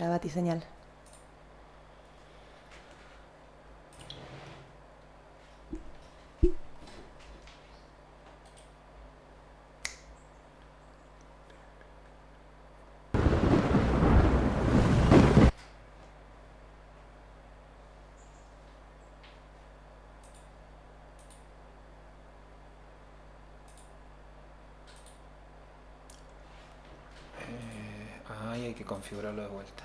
la batiseñal. configurarlo de vuelta.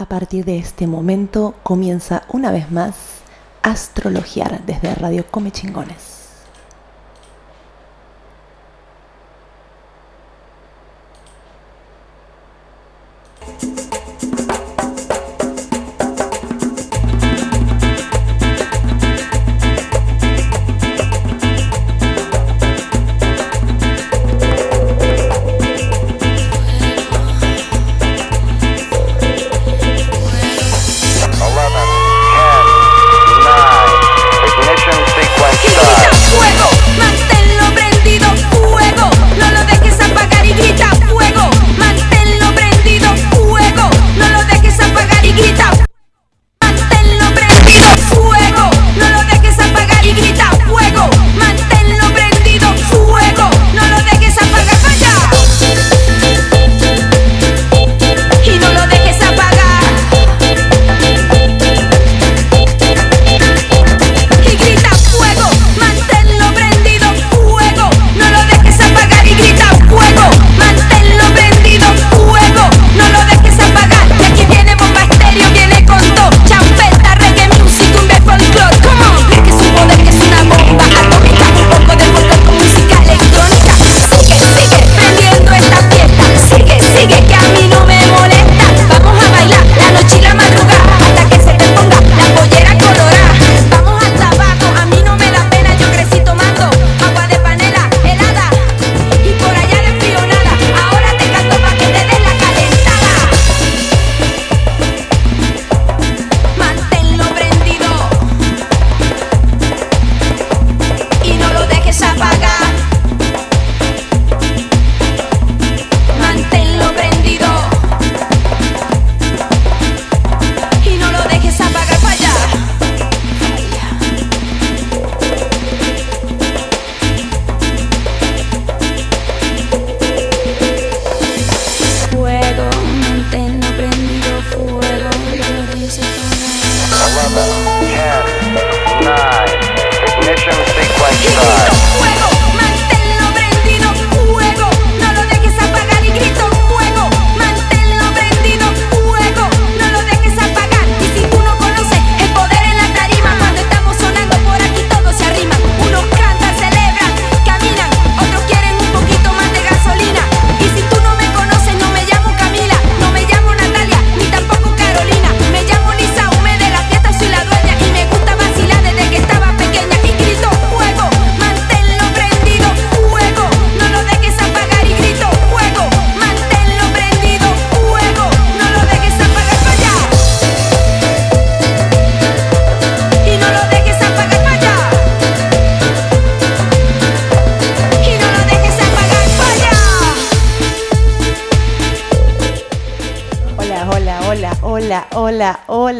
A partir de este momento comienza una vez más Astrologiar desde Radio Come Chingones.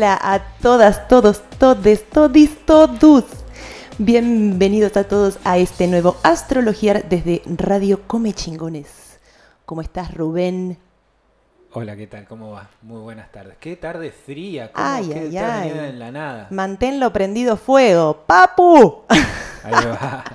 Hola a todas, todos, todes, todis, todos. Bienvenidos a todos a este nuevo Astrologiar desde Radio Come Chingones. ¿Cómo estás, Rubén? Hola, ¿qué tal? ¿Cómo va? Muy buenas tardes. Qué tarde fría, ¿Cómo ay, qué ay, ay. en la nada. Manténlo prendido fuego, papu. Ahí va.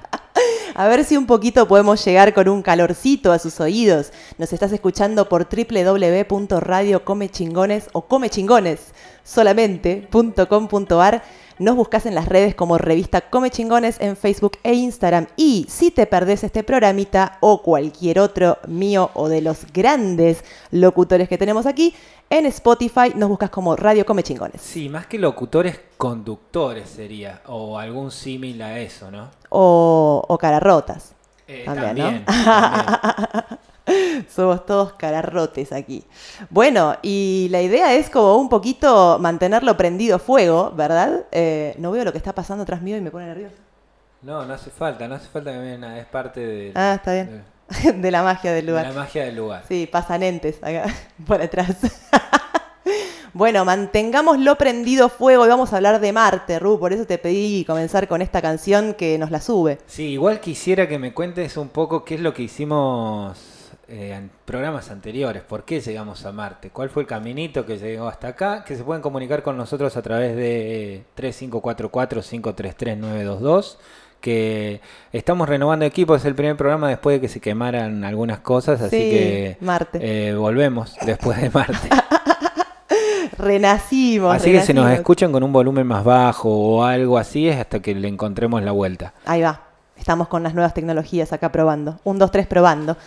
A ver si un poquito podemos llegar con un calorcito a sus oídos. Nos estás escuchando por www.radiocomechingones o comechingones solamente.com.ar. Nos buscas en las redes como revista Come Chingones en Facebook e Instagram. Y si te perdés este programita o cualquier otro mío o de los grandes locutores que tenemos aquí, en Spotify nos buscas como Radio Come Chingones. Sí, más que locutores, conductores sería. O algún símil a eso, ¿no? O, o cararrotas. Eh, También, también. Somos todos cararrotes aquí. Bueno, y la idea es como un poquito mantenerlo prendido fuego, ¿verdad? Eh, no veo lo que está pasando atrás mío y me pone nervioso. No, no hace falta, no hace falta que me vean nada, es parte de, Ah, está bien. De la magia del de lugar. la magia del lugar. Sí, pasan entes acá por atrás. bueno, mantengámoslo prendido fuego y vamos a hablar de Marte, Ru. Por eso te pedí comenzar con esta canción que nos la sube. Sí, igual quisiera que me cuentes un poco qué es lo que hicimos eh, programas anteriores, por qué llegamos a Marte, cuál fue el caminito que llegó hasta acá, que se pueden comunicar con nosotros a través de 3544-533-922, que estamos renovando equipos, es el primer programa después de que se quemaran algunas cosas, así Sí, que Marte. eh, volvemos después de Marte. Renacimos. así que si nos escuchan con un volumen más bajo o algo así es hasta que le encontremos la vuelta. Ahí va. Estamos con las nuevas tecnologías acá probando. Un, dos, tres probando.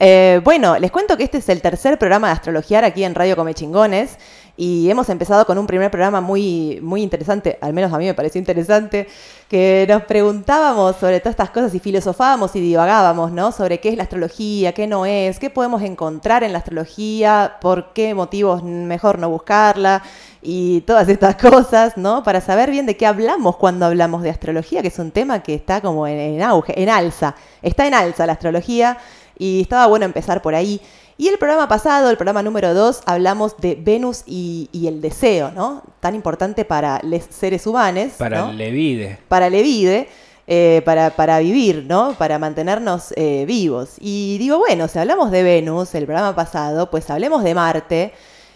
Eh, bueno, les cuento que este es el tercer programa de astrología aquí en Radio Comechingones y hemos empezado con un primer programa muy, muy interesante, al menos a mí me pareció interesante, que nos preguntábamos sobre todas estas cosas y filosofábamos y divagábamos, ¿no? Sobre qué es la astrología, qué no es, qué podemos encontrar en la astrología, por qué motivos mejor no buscarla y todas estas cosas, ¿no? Para saber bien de qué hablamos cuando hablamos de astrología, que es un tema que está como en, en auge, en alza. Está en alza la astrología y estaba bueno empezar por ahí. Y el programa pasado, el programa número 2, hablamos de Venus y, y el deseo, ¿no? Tan importante para los seres humanos. Para ¿no? el Levide. para Levide, eh, para, para vivir, ¿no? Para mantenernos eh, vivos. Y digo, bueno, si hablamos de Venus, el programa pasado, pues hablemos de Marte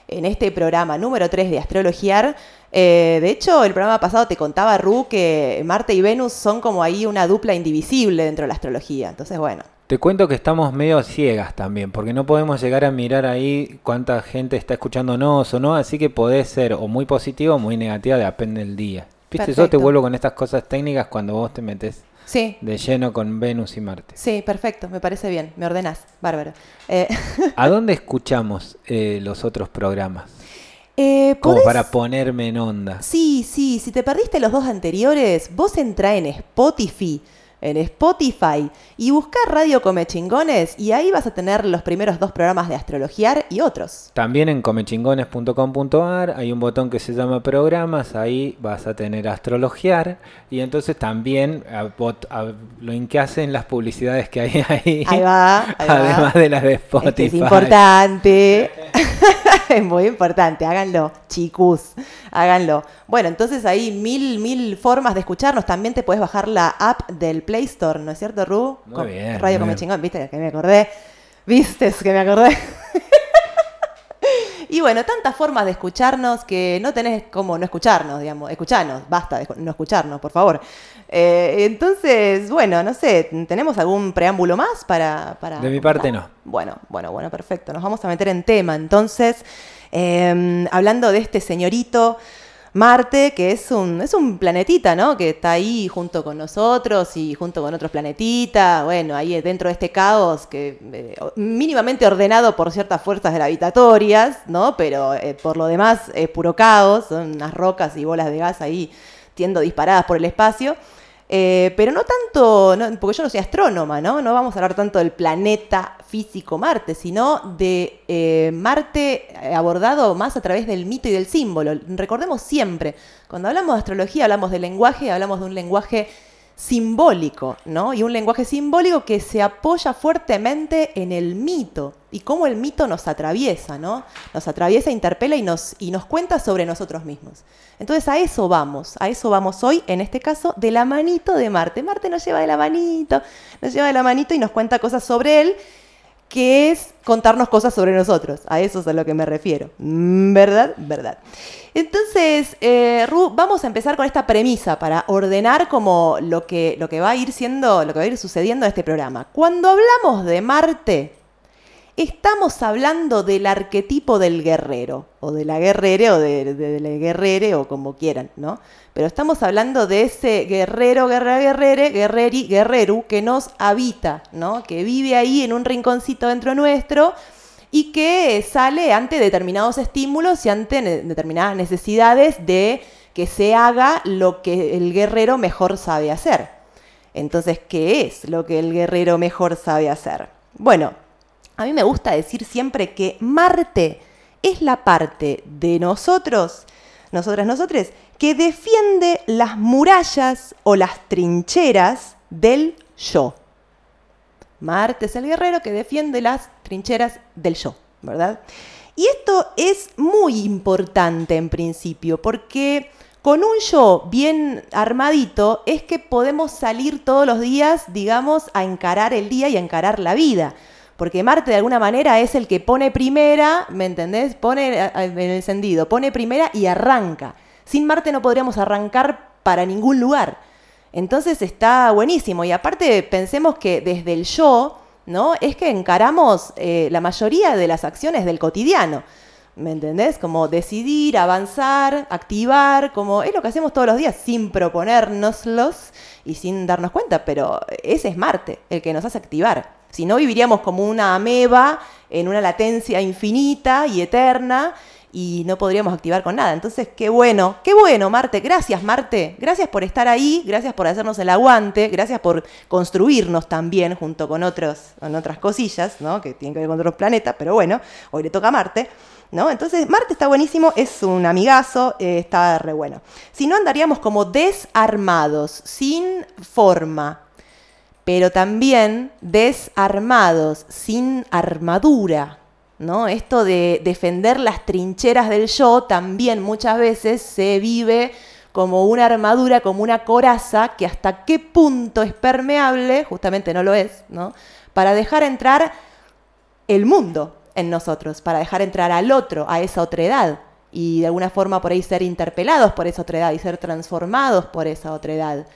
en este programa número 3 de Astrologiar. Eh, de hecho, el programa pasado te contaba, Ru, que Marte y Venus son como ahí una dupla indivisible dentro de la astrología. Entonces, bueno, Te cuento que estamos medio ciegas también, porque no podemos llegar a mirar ahí cuánta gente está escuchándonos o no, así que podés ser o muy positiva o muy negativa, depende del día. Viste, yo te Perfecto. vuelvo con estas cosas técnicas cuando vos te metes sí. de lleno con Venus y Marte. Sí, perfecto, me parece bien, me ordenás, bárbaro. Eh, ¿A dónde escuchamos eh, los otros programas? eh, Como ¿podés- para ponerme en onda. Sí, sí, si te perdiste los dos anteriores, vos entrá en Spotify, en Spotify, y buscá Radio Come Chingones, y ahí vas a tener los primeros dos programas de Astrologiar y otros. También en comechingones.com.ar hay un botón que se llama programas, ahí vas a tener astrologiar y entonces también a a lo que hacen las publicidades que hay ahí. Ahí va, ahí va. Además de las de Esto Spotify. es importante. es muy importante, háganlo, chicos, háganlo. Bueno, entonces hay mil, mil formas de escucharnos. También te puedes bajar la app del Play Store, ¿no es cierto, Ru? Muy Con- bien, Radio Come. Chingón, ¿viste? Que me acordé. ¿Viste? Que me acordé. Y bueno, tantas formas de escucharnos que no tenés como no escucharnos, digamos. Escuchanos, basta de no escucharnos, por favor. Eh, entonces, bueno, no sé, ¿tenemos algún preámbulo más para...? para De mi parte, no. Bueno, bueno, bueno, perfecto. Nos vamos a meter en tema. Entonces, eh, hablando de este señorito Marte, que es un, es un planetita, ¿no? Que está ahí junto con nosotros y junto con otros planetitas. Bueno, ahí dentro de este caos que eh, mínimamente ordenado por ciertas fuerzas gravitatorias, ¿no? Pero eh, por lo demás es puro caos. Son unas rocas y bolas de gas ahí tiendo disparadas por el espacio. Eh, pero no tanto, porque yo no soy astrónoma, ¿no? No vamos a hablar tanto del planeta físico Marte, sino de eh, Marte eh, abordado más a través del mito y del símbolo. Recordemos siempre, cuando hablamos de astrología hablamos de lenguaje, hablamos de un lenguaje simbólico, ¿no? Y un lenguaje simbólico que se apoya fuertemente en el mito y cómo el mito nos atraviesa, ¿no? Nos atraviesa, interpela y nos, y nos cuenta sobre nosotros mismos. Entonces a eso vamos, a eso vamos hoy, en este caso, de la manito de Marte. Marte nos lleva de la manito, nos lleva de la manito y nos cuenta cosas sobre él que es contarnos cosas sobre nosotros. A eso es a lo que me refiero. Mm, ¿Verdad? ¿Verdad? Entonces, eh, Ru, vamos a empezar con esta premisa para ordenar como lo que, lo que va a ir siendo, lo que va a ir sucediendo en este programa. Cuando hablamos de Marte, estamos hablando del arquetipo del guerrero, o de la guerrera, o de, la guerrere, o como quieran, ¿no? Pero estamos hablando de ese guerrero, guerrera, guerrere, guerreri, guerreru, que nos habita, ¿no? Que vive ahí en un rinconcito dentro nuestro y que sale ante determinados estímulos y ante determinadas necesidades de que se haga lo que el guerrero mejor sabe hacer. Entonces, ¿qué es lo que el guerrero mejor sabe hacer? Bueno, a mí me gusta decir siempre que Marte es la parte de nosotros, nosotras, nosotres, que defiende las murallas o las trincheras del yo. Marte es el guerrero que defiende las trincheras del yo, ¿verdad? Y esto es muy importante en principio, porque con un yo bien armadito es que podemos salir todos los días, digamos, a encarar el día y a encarar la vida. Porque Marte de alguna manera es el que pone primera, ¿me entendés? Pone eh, en el encendido, pone primera y arranca. Sin Marte no podríamos arrancar para ningún lugar. Entonces está buenísimo. Y aparte pensemos que desde el yo, ¿no? Es que encaramos eh, la mayoría de las acciones del cotidiano. ¿Me entendés? Como decidir, avanzar, activar, como es lo que hacemos todos los días, sin proponérnoslos y sin darnos cuenta, pero ese es Marte, el que nos hace activar. Si no, viviríamos como una ameba en una latencia infinita y eterna y no podríamos activar con nada. Entonces, qué bueno, qué bueno, Marte. Gracias, Marte. Gracias por estar ahí, gracias por hacernos el aguante, gracias por construirnos también junto con, otros, con otras cosillas, ¿no? Que tienen que ver con otros planetas, pero bueno, hoy le toca a Marte. ¿No? Entonces, Marte está buenísimo, es un amigazo, eh, está re bueno. Si no, andaríamos como desarmados, sin forma, pero también desarmados, sin armadura. ¿no? Esto de defender las trincheras del yo también muchas veces se vive como una armadura, como una coraza, que hasta qué punto es permeable, justamente no lo es, ¿no? para dejar entrar el mundo en nosotros, para dejar entrar al otro, a esa otredad, y de alguna forma por ahí ser interpelados por esa otredad y ser transformados por esa otredad,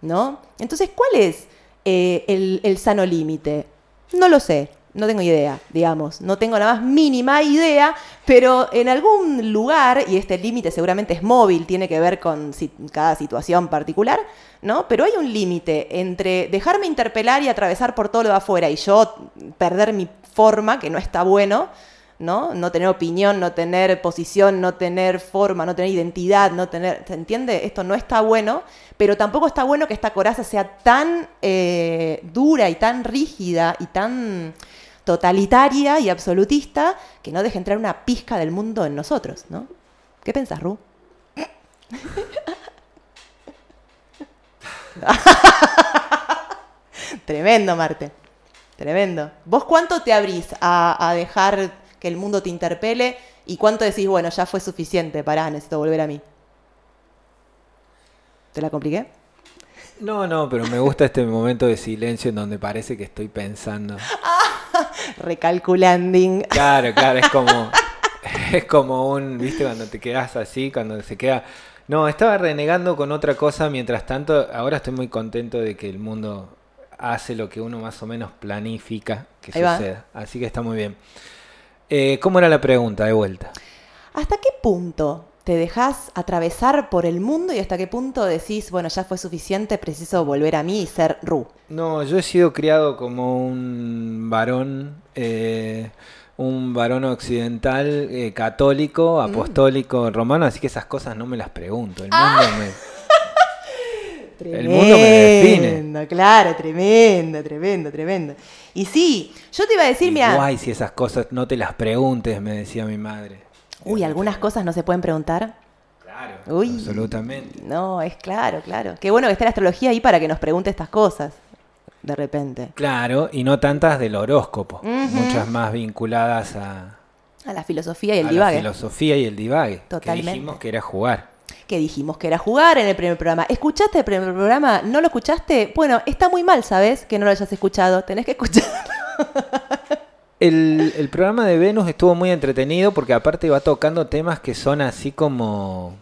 ¿no? Entonces, ¿cuál es eh, el sano límite? No lo sé, no tengo idea, digamos, no tengo la más mínima idea, pero en algún lugar, y este límite seguramente es móvil, tiene que ver con cada situación particular, ¿no? Pero hay un límite entre dejarme interpelar y atravesar por todo lo de afuera y yo perder mi forma, que no está bueno, ¿no? No tener opinión, no tener posición, no tener forma, no tener identidad, no tener, ¿se entiende? Esto no está bueno, pero tampoco está bueno que esta coraza sea tan eh, dura y tan rígida y tan totalitaria y absolutista que no deje entrar una pizca del mundo en nosotros, ¿no? ¿Qué pensás, Ru? Tremendo, Marte. Tremendo. ¿Vos cuánto te abrís a, a dejar que el mundo te interpele y cuánto decís, bueno, ya fue suficiente, pará, necesito volver a mí? ¿Te la compliqué? No, no, pero me gusta este momento de silencio en donde parece que estoy pensando. Recalculanding. Claro, claro, es como es como un, ¿viste? Cuando te quedas así, cuando se queda No, estaba renegando con otra cosa, mientras tanto, ahora estoy muy contento de que el mundo hace lo que uno más o menos planifica que Ahí va. suceda. Así que está muy bien. Eh, ¿Cómo era la pregunta de vuelta? ¿Hasta qué punto te dejas atravesar por el mundo y hasta qué punto decís, bueno, ya fue suficiente, preciso volver a mí y ser Ru? No, yo he sido criado como un varón, eh, un varón occidental, eh, católico, Mm. apostólico, romano, así que esas cosas no me las pregunto. El mundo me... Tremendo, El mundo me define. claro, tremendo, tremendo, tremendo. Y sí, yo te iba a decir, mira, guay, si esas cosas no te las preguntes, me decía mi madre. Uy, algunas cosas no se pueden preguntar. Claro, Uy. absolutamente. No, es claro, claro. Qué bueno que esté la astrología ahí para que nos pregunte estas cosas, de repente. Claro, y no tantas del horóscopo, muchas más vinculadas a, A la filosofía y el a la divague. filosofía y el divague. Totalmente. Que dijimos que era jugar. que dijimos que era jugar en el primer programa. ¿Escuchaste el primer programa? ¿No lo escuchaste? Bueno, está muy mal, ¿sabes? Que no lo hayas escuchado. Tenés que escuchar. El, el programa de Venus estuvo muy entretenido porque aparte va tocando temas que son así como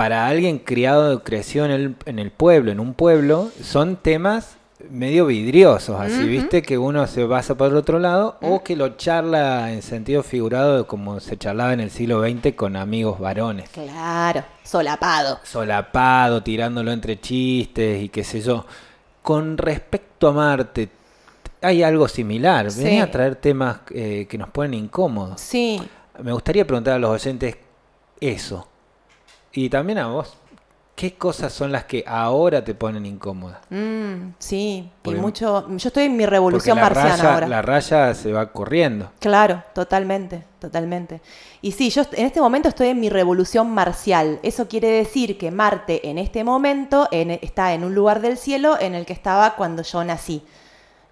para alguien criado, creció en el, en el pueblo, en un pueblo, son temas medio vidriosos, así, viste, que uno se pasa por el otro lado o que lo charla en sentido figurado como se charlaba en el siglo XX con amigos varones. Claro, solapado. Solapado, tirándolo entre chistes y qué sé yo. Con respecto a Marte, hay algo similar. Sí. Venía a traer temas eh, que nos ponen incómodos. Sí, Me gustaría preguntar a los oyentes eso. Y también a vos. ¿Qué cosas son las que ahora te ponen incómoda? mm, sí. Y mucho. Yo estoy en mi revolución la marciana raya, ahora. la raya se va corriendo. Claro, totalmente, totalmente. Y sí, yo en este momento estoy en mi revolución marcial. Eso quiere decir que Marte en este momento en- está en un lugar del cielo en el que estaba cuando yo nací.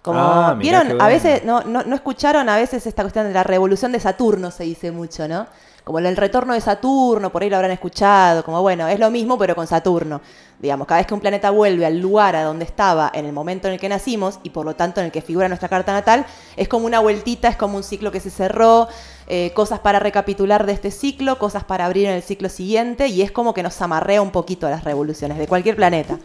Como, Ah, ¿vieron? A veces, no, no, no escucharon a veces esta cuestión de la revolución de Saturno, se dice mucho, ¿no? Como el retorno de Saturno, por ahí lo habrán escuchado, como bueno, es lo mismo pero con Saturno. Digamos, cada vez que un planeta vuelve al lugar a donde estaba en el momento en el que nacimos y por lo tanto en el que figura nuestra carta natal, es como una vueltita, es como un ciclo que se cerró, eh, cosas para recapitular de este ciclo, cosas para abrir en el ciclo siguiente y es como que nos amarrea un poquito a las revoluciones de cualquier planeta.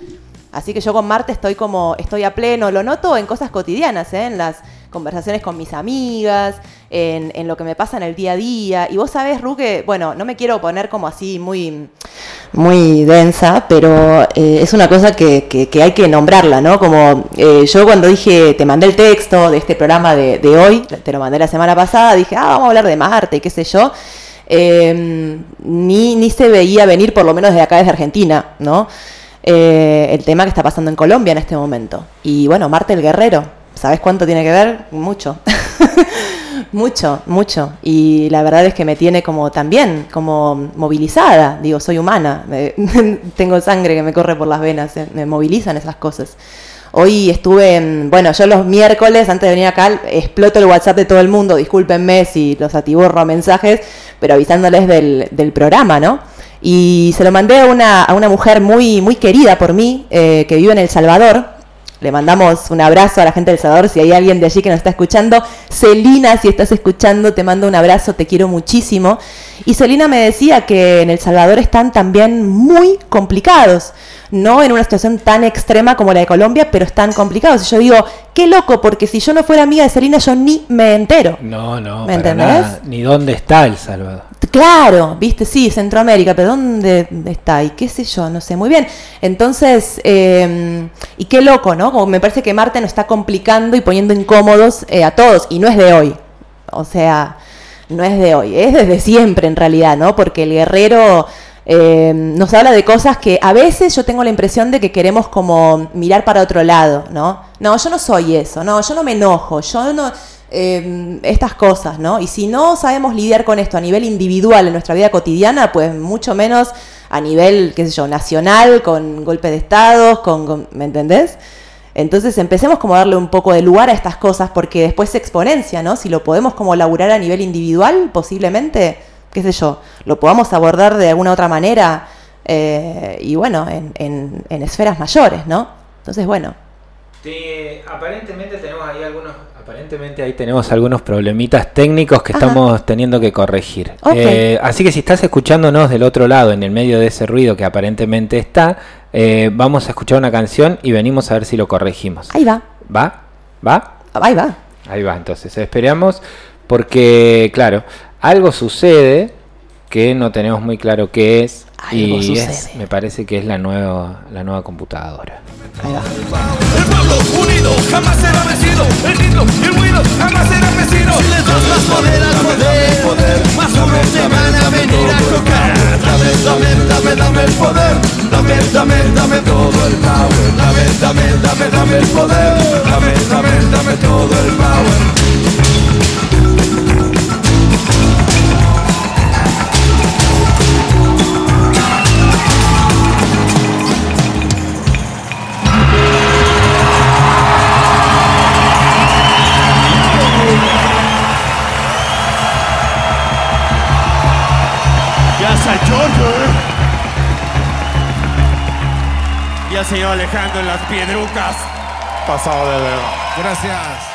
Así que yo con Marte estoy como, estoy a pleno, lo noto en cosas cotidianas, ¿eh? en las conversaciones con mis amigas, en, en lo que me pasa en el día a día. Y vos sabés, Ru, que, bueno, no me quiero poner como así muy, muy densa, pero eh, es una cosa que, que- hay que nombrarla, ¿no? Como eh, yo cuando dije, te mandé el texto de este programa de, hoy, te lo mandé la semana pasada, dije, ah, vamos a hablar de Marte qué sé yo. Eh, ni, ni se veía venir, por lo menos desde acá, desde Argentina, ¿no? Eh, el tema que está pasando en Colombia en este momento. Y bueno, Marte el Guerrero, ¿sabes cuánto tiene que ver? Mucho. mucho, mucho. Y la verdad es que me tiene como también, como movilizada. Digo, soy humana, tengo sangre que me corre por las venas, eh, me movilizan esas cosas. Hoy estuve en, bueno, yo los miércoles, antes de venir acá, exploto el WhatsApp de todo el mundo, discúlpenme si los atiborro a mensajes, pero avisándoles del, programa, ¿no? Y se lo mandé a una, a una mujer muy, muy querida por mí, eh, que vive en El Salvador, le mandamos un abrazo a la gente del Salvador, si hay alguien de allí que nos está escuchando. Celina, si estás escuchando, te mando un abrazo, te quiero muchísimo. Y Celina me decía que en El Salvador están también muy complicados. No en una situación tan extrema como la de Colombia, pero están complicados. Y yo digo, qué loco, porque si yo no fuera amiga de Celina, yo ni me entero. No, no, ¿Me entendés? nada. Ni dónde está El Salvador. Claro, viste, sí, Centroamérica, pero ¿dónde está? Y qué sé yo, no sé muy bien. Entonces, eh, y qué loco, ¿no? Como me parece que Marte nos está complicando y poniendo incómodos eh, a todos, y no es de hoy. O sea, no es de hoy, es desde siempre en realidad, ¿no? Porque el guerrero eh, nos habla de cosas que a veces yo tengo la impresión de que queremos como mirar para otro lado, ¿no? No, yo no soy eso, no, yo no me enojo, yo no eh, estas cosas, ¿no? Y si no sabemos lidiar con esto a nivel individual en nuestra vida cotidiana, pues mucho menos a nivel, qué sé yo, nacional, con golpe de estados, con, con- ¿me entendés? Entonces empecemos como a darle un poco de lugar a estas cosas porque después se exponencia, ¿no? Si lo podemos como laburar a nivel individual, posiblemente, qué sé yo, lo podamos abordar de alguna otra manera eh, y bueno, en, en- en esferas mayores, ¿no? Entonces, bueno, Te- aparentemente tenemos ahí algunos, aparentemente ahí tenemos algunos problemitas técnicos que Ajá. estamos teniendo que corregir. Eh, así que si estás escuchándonos del otro lado, en el medio de ese ruido que aparentemente está, eh, vamos a escuchar una canción y venimos a ver si lo corregimos. ahí va, ¿Va? ¿Va? ahí va. Ahí va, entonces esperamos porque, claro, algo sucede que no tenemos muy claro qué es Algo y es- me parece que es la nueva, la nueva computadora. El pueblo unido jamás será vencido. El grito y el ruido jamás serán vecinos. Si les das más poder al poder, más hombres te van a venir a tocar. Dame, dame, dame, dame el poder. Dame, dame, dame todo el power. Dame, dame, dame, dame el poder. Dame, dame, dame todo el power. Y el señor Alejandro en las piedrucas. Pasado de verga. Gracias.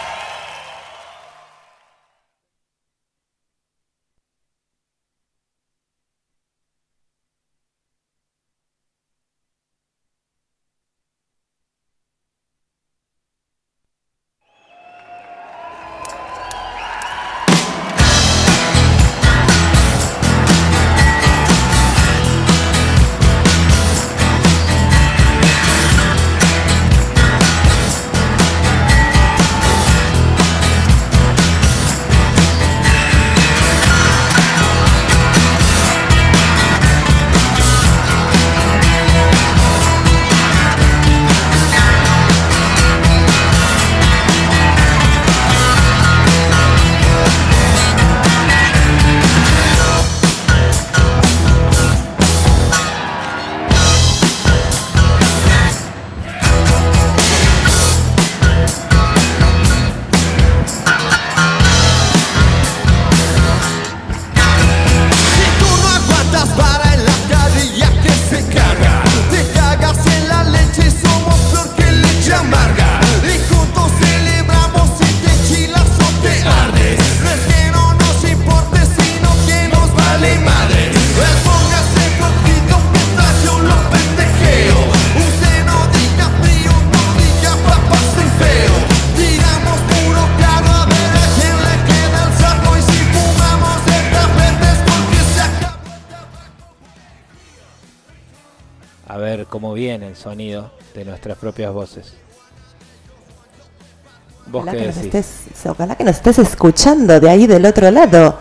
Estés escuchando de ahí del otro lado.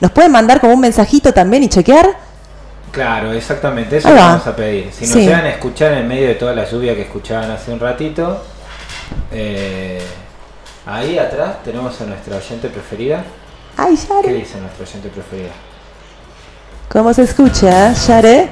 Nos pueden mandar como un mensajito también y chequear. Claro, exactamente, eso va. vamos a pedir. Si nos Sí. llegan a escuchar en medio de toda la lluvia que escuchaban hace un ratito, eh, ahí atrás tenemos a nuestra oyente preferida. Ay, ¿Qué Yare. dice nuestra oyente preferida? ¿Cómo se escucha, Yare?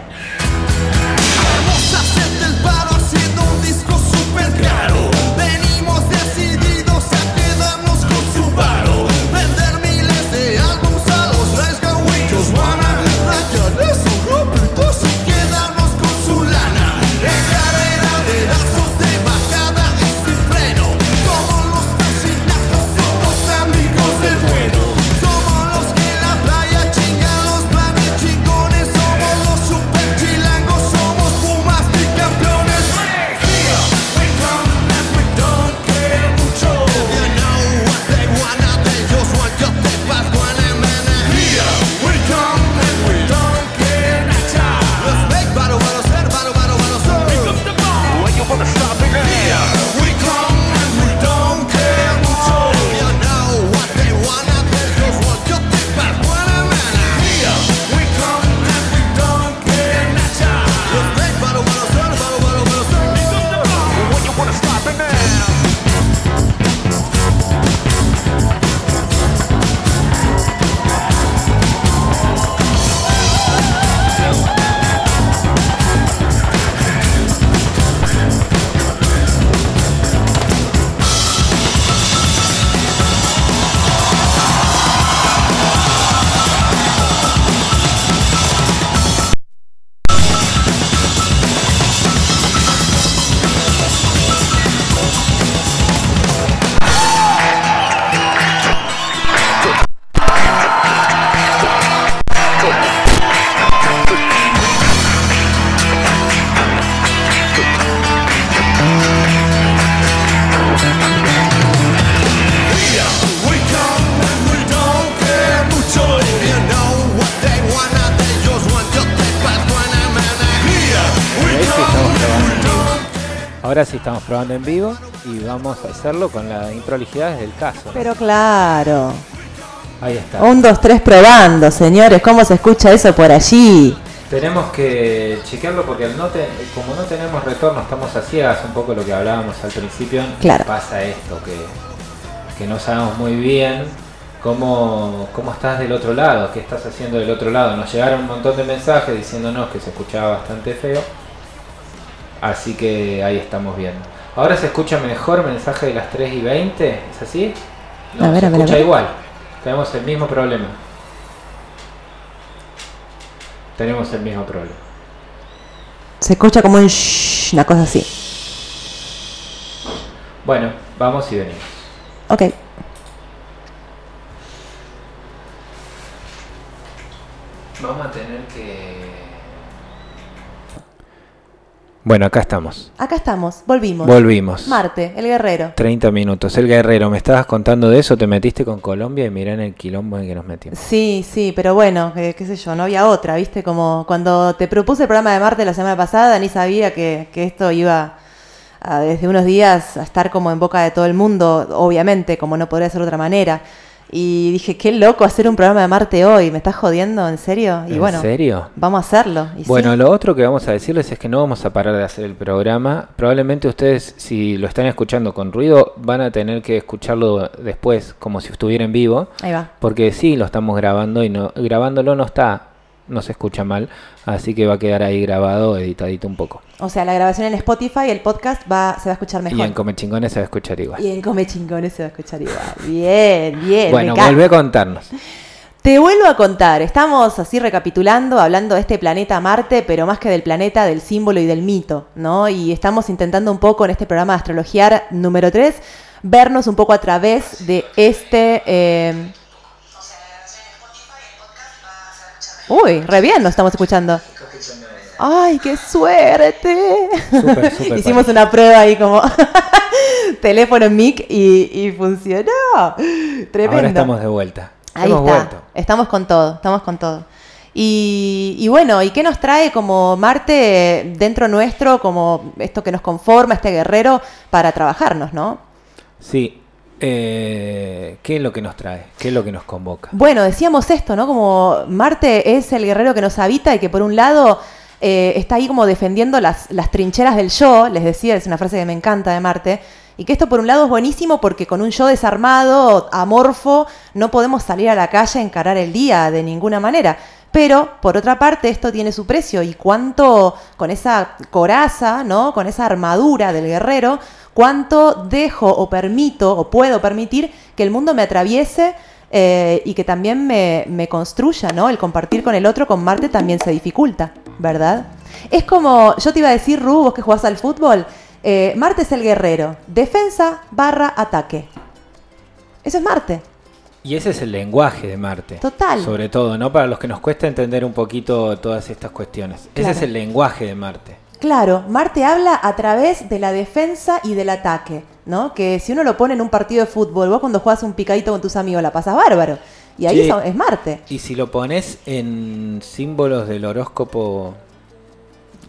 Probando en vivo y vamos a hacerlo con las improlijidades del caso. ¿no? Pero claro. Ahí está. Un, dos, tres probando, señores. ¿Cómo se escucha eso por allí? Tenemos que chequearlo porque al no te- como no tenemos retorno, estamos a ciegas, un poco lo que hablábamos al principio. Claro. Pasa esto, que, que no sabemos muy bien cómo, cómo estás del otro lado, qué estás haciendo del otro lado. Nos llegaron un montón de mensajes diciéndonos que se escuchaba bastante feo. Así que ahí estamos viendo. Ahora se escucha mejor mensaje de las 3 y 20, ¿es así? No, A ver, se a ver, a escucha ver. igual. Tenemos el mismo problema. Tenemos el mismo problema. Se escucha como un shh, una cosa así. Bueno, vamos y venimos. Ok. Vamos a tener que... Bueno, acá estamos. Acá estamos, volvimos. Volvimos. Marte, el guerrero. 30 minutos. El guerrero, me estabas contando de eso, te metiste con Colombia y mirá en el quilombo en que nos metimos. Sí, sí, pero bueno, que- qué sé yo, no había otra, ¿viste? Como cuando te propuse el programa de Marte la semana pasada, ni sabía que, que esto iba a, desde unos días a estar como en boca de todo el mundo, obviamente, como no podría ser de otra manera. Y dije, qué loco hacer un programa de Marte hoy, ¿me estás jodiendo? ¿En serio? Y ¿En bueno, serio? vamos a hacerlo. Y Bueno, sí. lo otro que vamos a decirles es que no vamos a parar de hacer el programa. Probablemente ustedes, si lo están escuchando con ruido, van a tener que escucharlo después, como si estuviera en vivo. Ahí va. Porque sí, lo estamos grabando y no, grabándolo no está, no se escucha mal, así que va a quedar ahí grabado, editadito un poco. O sea, la grabación en Spotify, el podcast va, se va a escuchar mejor. Y en Come Chingones se va a escuchar igual. Y en Come Chingones se va a escuchar igual. Bien, bien. bueno, vuelve a contarnos. Te vuelvo a contar, estamos así recapitulando, hablando de este planeta Marte, pero más que del planeta, del símbolo y del mito, ¿no? Y estamos intentando un poco en este programa de astrología número 3, vernos un poco a través de este... eh, Uy, re bien nos estamos escuchando. ¡Ay, qué suerte! Súper, súper Hicimos una prueba ahí como teléfono mic y, y funcionó. Tremendo. Ahora estamos de vuelta. Ahí Hemos está. vuelto. Estamos con todo, estamos con todo. Y, y bueno, ¿y qué nos trae como Marte dentro nuestro, como esto que nos conforma, este guerrero, para trabajarnos, ¿no? Sí. Eh, ¿Qué es lo que nos trae? ¿Qué es lo que nos convoca? Bueno, decíamos esto, ¿no? Como Marte es el guerrero que nos habita y que por un lado eh, está ahí como defendiendo las, las trincheras del yo, les decía, es una frase que me encanta de Marte, y que esto por un lado es buenísimo porque con un yo desarmado, amorfo, no podemos salir a la calle a encarar el día de ninguna manera. Pero, por otra parte, esto tiene su precio y cuánto, con esa coraza, ¿no? Con esa armadura del guerrero, cuánto dejo o permito o puedo permitir que el mundo me atraviese eh, y que también me, me construya, ¿no? El compartir con el otro, con Marte también se dificulta, ¿verdad? Es como, yo te iba a decir, Ru, vos que jugás al fútbol, eh, Marte es el guerrero, defensa barra ataque. Eso es Marte. Y ese es el lenguaje de Marte. Total. Sobre todo, ¿no? Para los que nos cuesta entender un poquito todas estas cuestiones. Claro. Ese es el lenguaje de Marte. Claro, Marte habla a través de la defensa y del ataque, ¿no? Que si uno lo pone en un partido de fútbol, vos cuando juegas un picadito con tus amigos la pasas bárbaro. Y ahí Sí. es Marte. Y si lo pones en símbolos del horóscopo.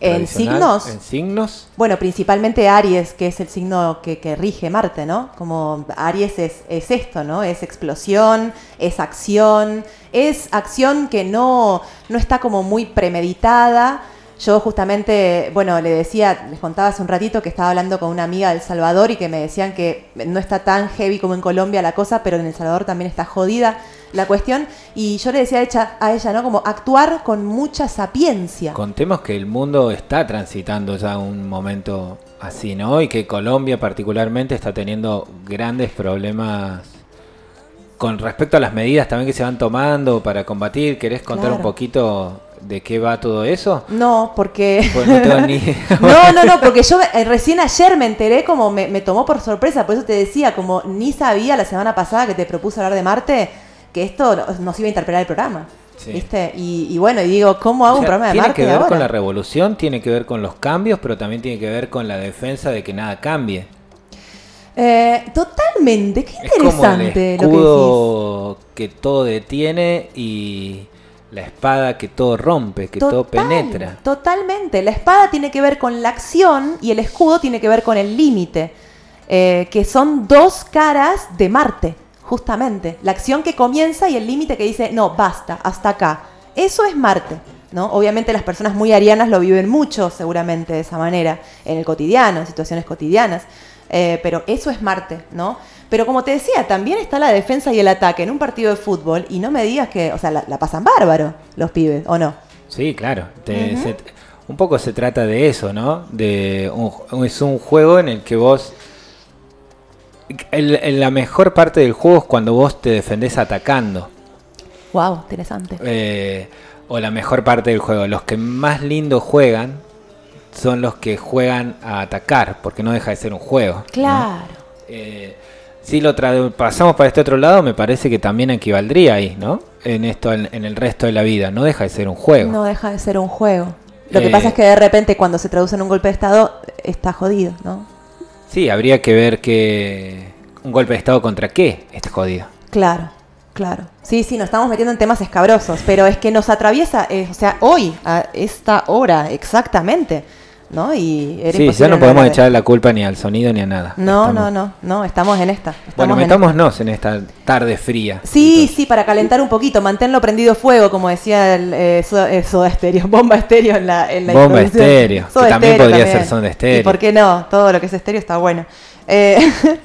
En signos, En signos. bueno, principalmente Aries, que es el signo que, que rige Marte, ¿no? Como Aries es, es esto, ¿no? Es explosión, es acción, es acción que no, no está como muy premeditada. Yo justamente, bueno, le decía, les contaba hace un ratito que estaba hablando con una amiga del Salvador y que me decían que no está tan heavy como en Colombia la cosa, pero en El Salvador también está jodida la cuestión. Y yo le decía a ella, a ella ¿no? Como actuar con mucha sapiencia. Contemos que el mundo está transitando ya un momento así, ¿no? Y que Colombia particularmente está teniendo grandes problemas con respecto a las medidas también que se van tomando para combatir. ¿Querés contar Claro. un poquito de qué va todo eso? No, porque... Pues no tengo ni idea. No, no, no, porque yo eh, recién ayer me enteré como me, me tomó por sorpresa, por eso te decía, como ni sabía la semana pasada que te propuse hablar de Marte, que esto no- nos iba a interpelar el programa. Sí. ¿Viste? Y, y bueno, y digo, ¿cómo hago O un programa de tiene Marte que ver ahora? con la revolución, tiene que ver con los cambios, pero también tiene que ver con la defensa de que nada cambie. Eh, totalmente, qué Es como el interesante lo que escudo que, todo detiene y la espada que todo rompe, que todo penetra. Totalmente. La espada tiene que ver con la acción y el escudo tiene que ver con el límite, eh, que son dos caras de Marte, justamente. La acción que comienza y el límite que dice, no, basta, hasta acá. Eso es Marte. ¿no? Obviamente las personas muy arianas lo viven mucho, seguramente de esa manera, en el cotidiano, en situaciones cotidianas. Eh, pero eso es Marte, ¿no? Pero como te decía, también está la defensa y el ataque en un partido de fútbol y no me digas que, o sea, la, la pasan bárbaro los pibes, ¿o no? Sí, claro. Te- se- un poco se trata de eso, ¿no? De un- es un juego en el que vos... el- el- la mejor parte del juego es cuando vos te defendés atacando. Wow, interesante. Eh, o la mejor parte del juego. Los que más lindo juegan son los que juegan a atacar, porque no deja de ser un juego. ¿no? Claro. Eh, si lo pasamos para este otro lado, me parece que también equivaldría ahí, ¿no? En esto, en, en el resto de la vida. No deja de ser un juego. No deja de ser un juego. Lo que Eh, pasa es que de repente cuando se traduce en un golpe de estado está jodido, ¿no? Sí, habría que ver que un golpe de estado contra qué está jodido. Claro, claro. Sí, sí, nos estamos metiendo en temas escabrosos, pero es que nos atraviesa, eh, o sea, hoy, a esta hora, exactamente, ¿no? Y era Sí, ya no podemos de- echar la culpa ni al sonido ni a nada. No, Estamos- no, no, no, estamos en esta. estamos Bueno, en metámonos en esta tarde fría. Sí, Entonces, sí, para calentar un poquito, manténlo prendido fuego, como decía el eh, Soda, eh, Soda Stereo, Bomba Estéreo en la, en la Bomba. Estéreo, que también podría ser Soda Stereo. ¿Y por qué no? Todo lo que es estéreo está bueno. Eh,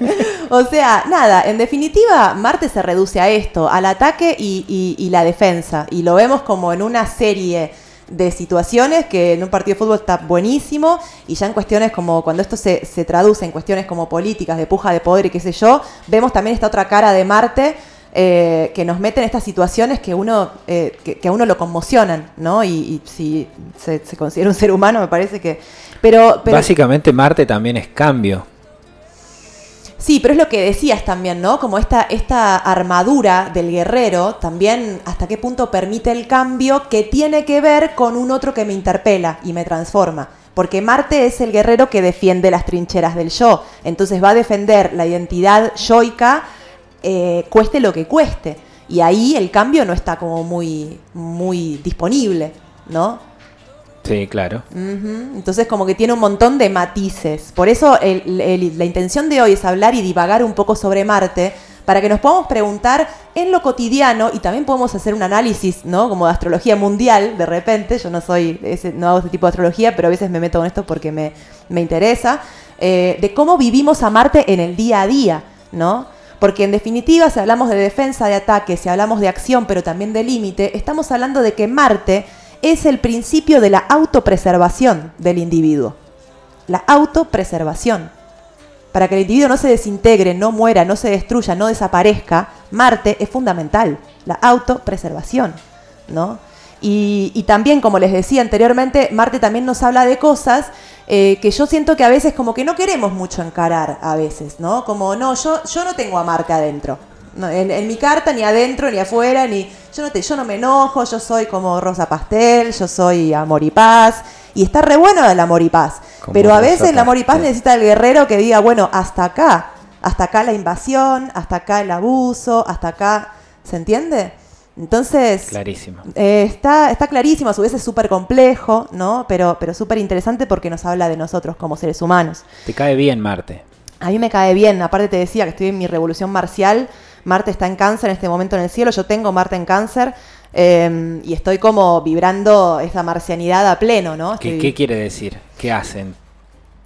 o sea, nada, en definitiva, Marte se reduce a esto, al ataque y, y- y la defensa. Y lo vemos como en una serie de situaciones que en un partido de fútbol está buenísimo y ya en cuestiones como cuando esto se, se traduce en cuestiones como políticas, de puja de poder y qué sé yo, vemos también esta otra cara de Marte eh, que nos mete en estas situaciones que uno eh, que, a uno lo conmocionan, ¿no? Y, y si se, considera un ser humano, me parece que... Pero Básicamente Marte también es cambio. Sí, pero es lo que decías también, ¿no? Como esta, esta armadura del guerrero también hasta qué punto permite el cambio que tiene que ver con un otro que me interpela y me transforma. Porque Marte es el guerrero que defiende las trincheras del yo. Entonces va a defender la identidad yoica, eh, cueste lo que cueste. Y ahí el cambio no está como muy, muy disponible, ¿no? Sí, claro. Ujú, Entonces como que tiene un montón de matices. Por eso el- la intención de hoy es hablar y divagar un poco sobre Marte para que nos podamos preguntar en lo cotidiano y también podemos hacer un análisis, ¿no? Como de astrología mundial, de repente. Yo no soy, ese, no hago ese tipo de astrología, pero a veces me meto con esto porque me, me interesa. eh, de cómo vivimos a Marte en el día a día, ¿no? Porque en definitiva, si hablamos de defensa, de ataque, si hablamos de acción, pero también de límite, estamos hablando de que Marte es el principio de la autopreservación del individuo. La autopreservación. Para que el individuo no se desintegre, no muera, no se destruya, no desaparezca, Marte es fundamental, la autopreservación, ¿no? Y, y también, como les decía anteriormente, Marte también nos habla de cosas eh, que yo siento que a veces como que no queremos mucho encarar a veces, ¿no? Como, no, yo, yo no tengo a Marte adentro. No, en, en mi carta, ni adentro, ni afuera, ni. Yo no, te, yo no me enojo, yo soy como Rosa Pastel, yo soy amor y paz. Y está re bueno el amor y paz. Como Pero a veces el amor y paz necesita el guerrero que diga, bueno, hasta acá. Hasta acá la invasión, hasta acá el abuso, hasta acá. ¿Se entiende? Entonces. Clarísimo. Eh, está, está clarísimo, a su vez es súper complejo, ¿no? Pero, pero súper interesante porque nos habla de nosotros como seres humanos. Te cae bien Marte. A mí me cae bien, aparte te decía que estoy en mi revolución marcial, Marte está en cáncer en este momento en el cielo, yo tengo Marte en cáncer eh, y estoy como vibrando esa marcianidad a pleno, ¿no? ¿Qué, Estoy- qué quiere decir? ¿Qué hacen?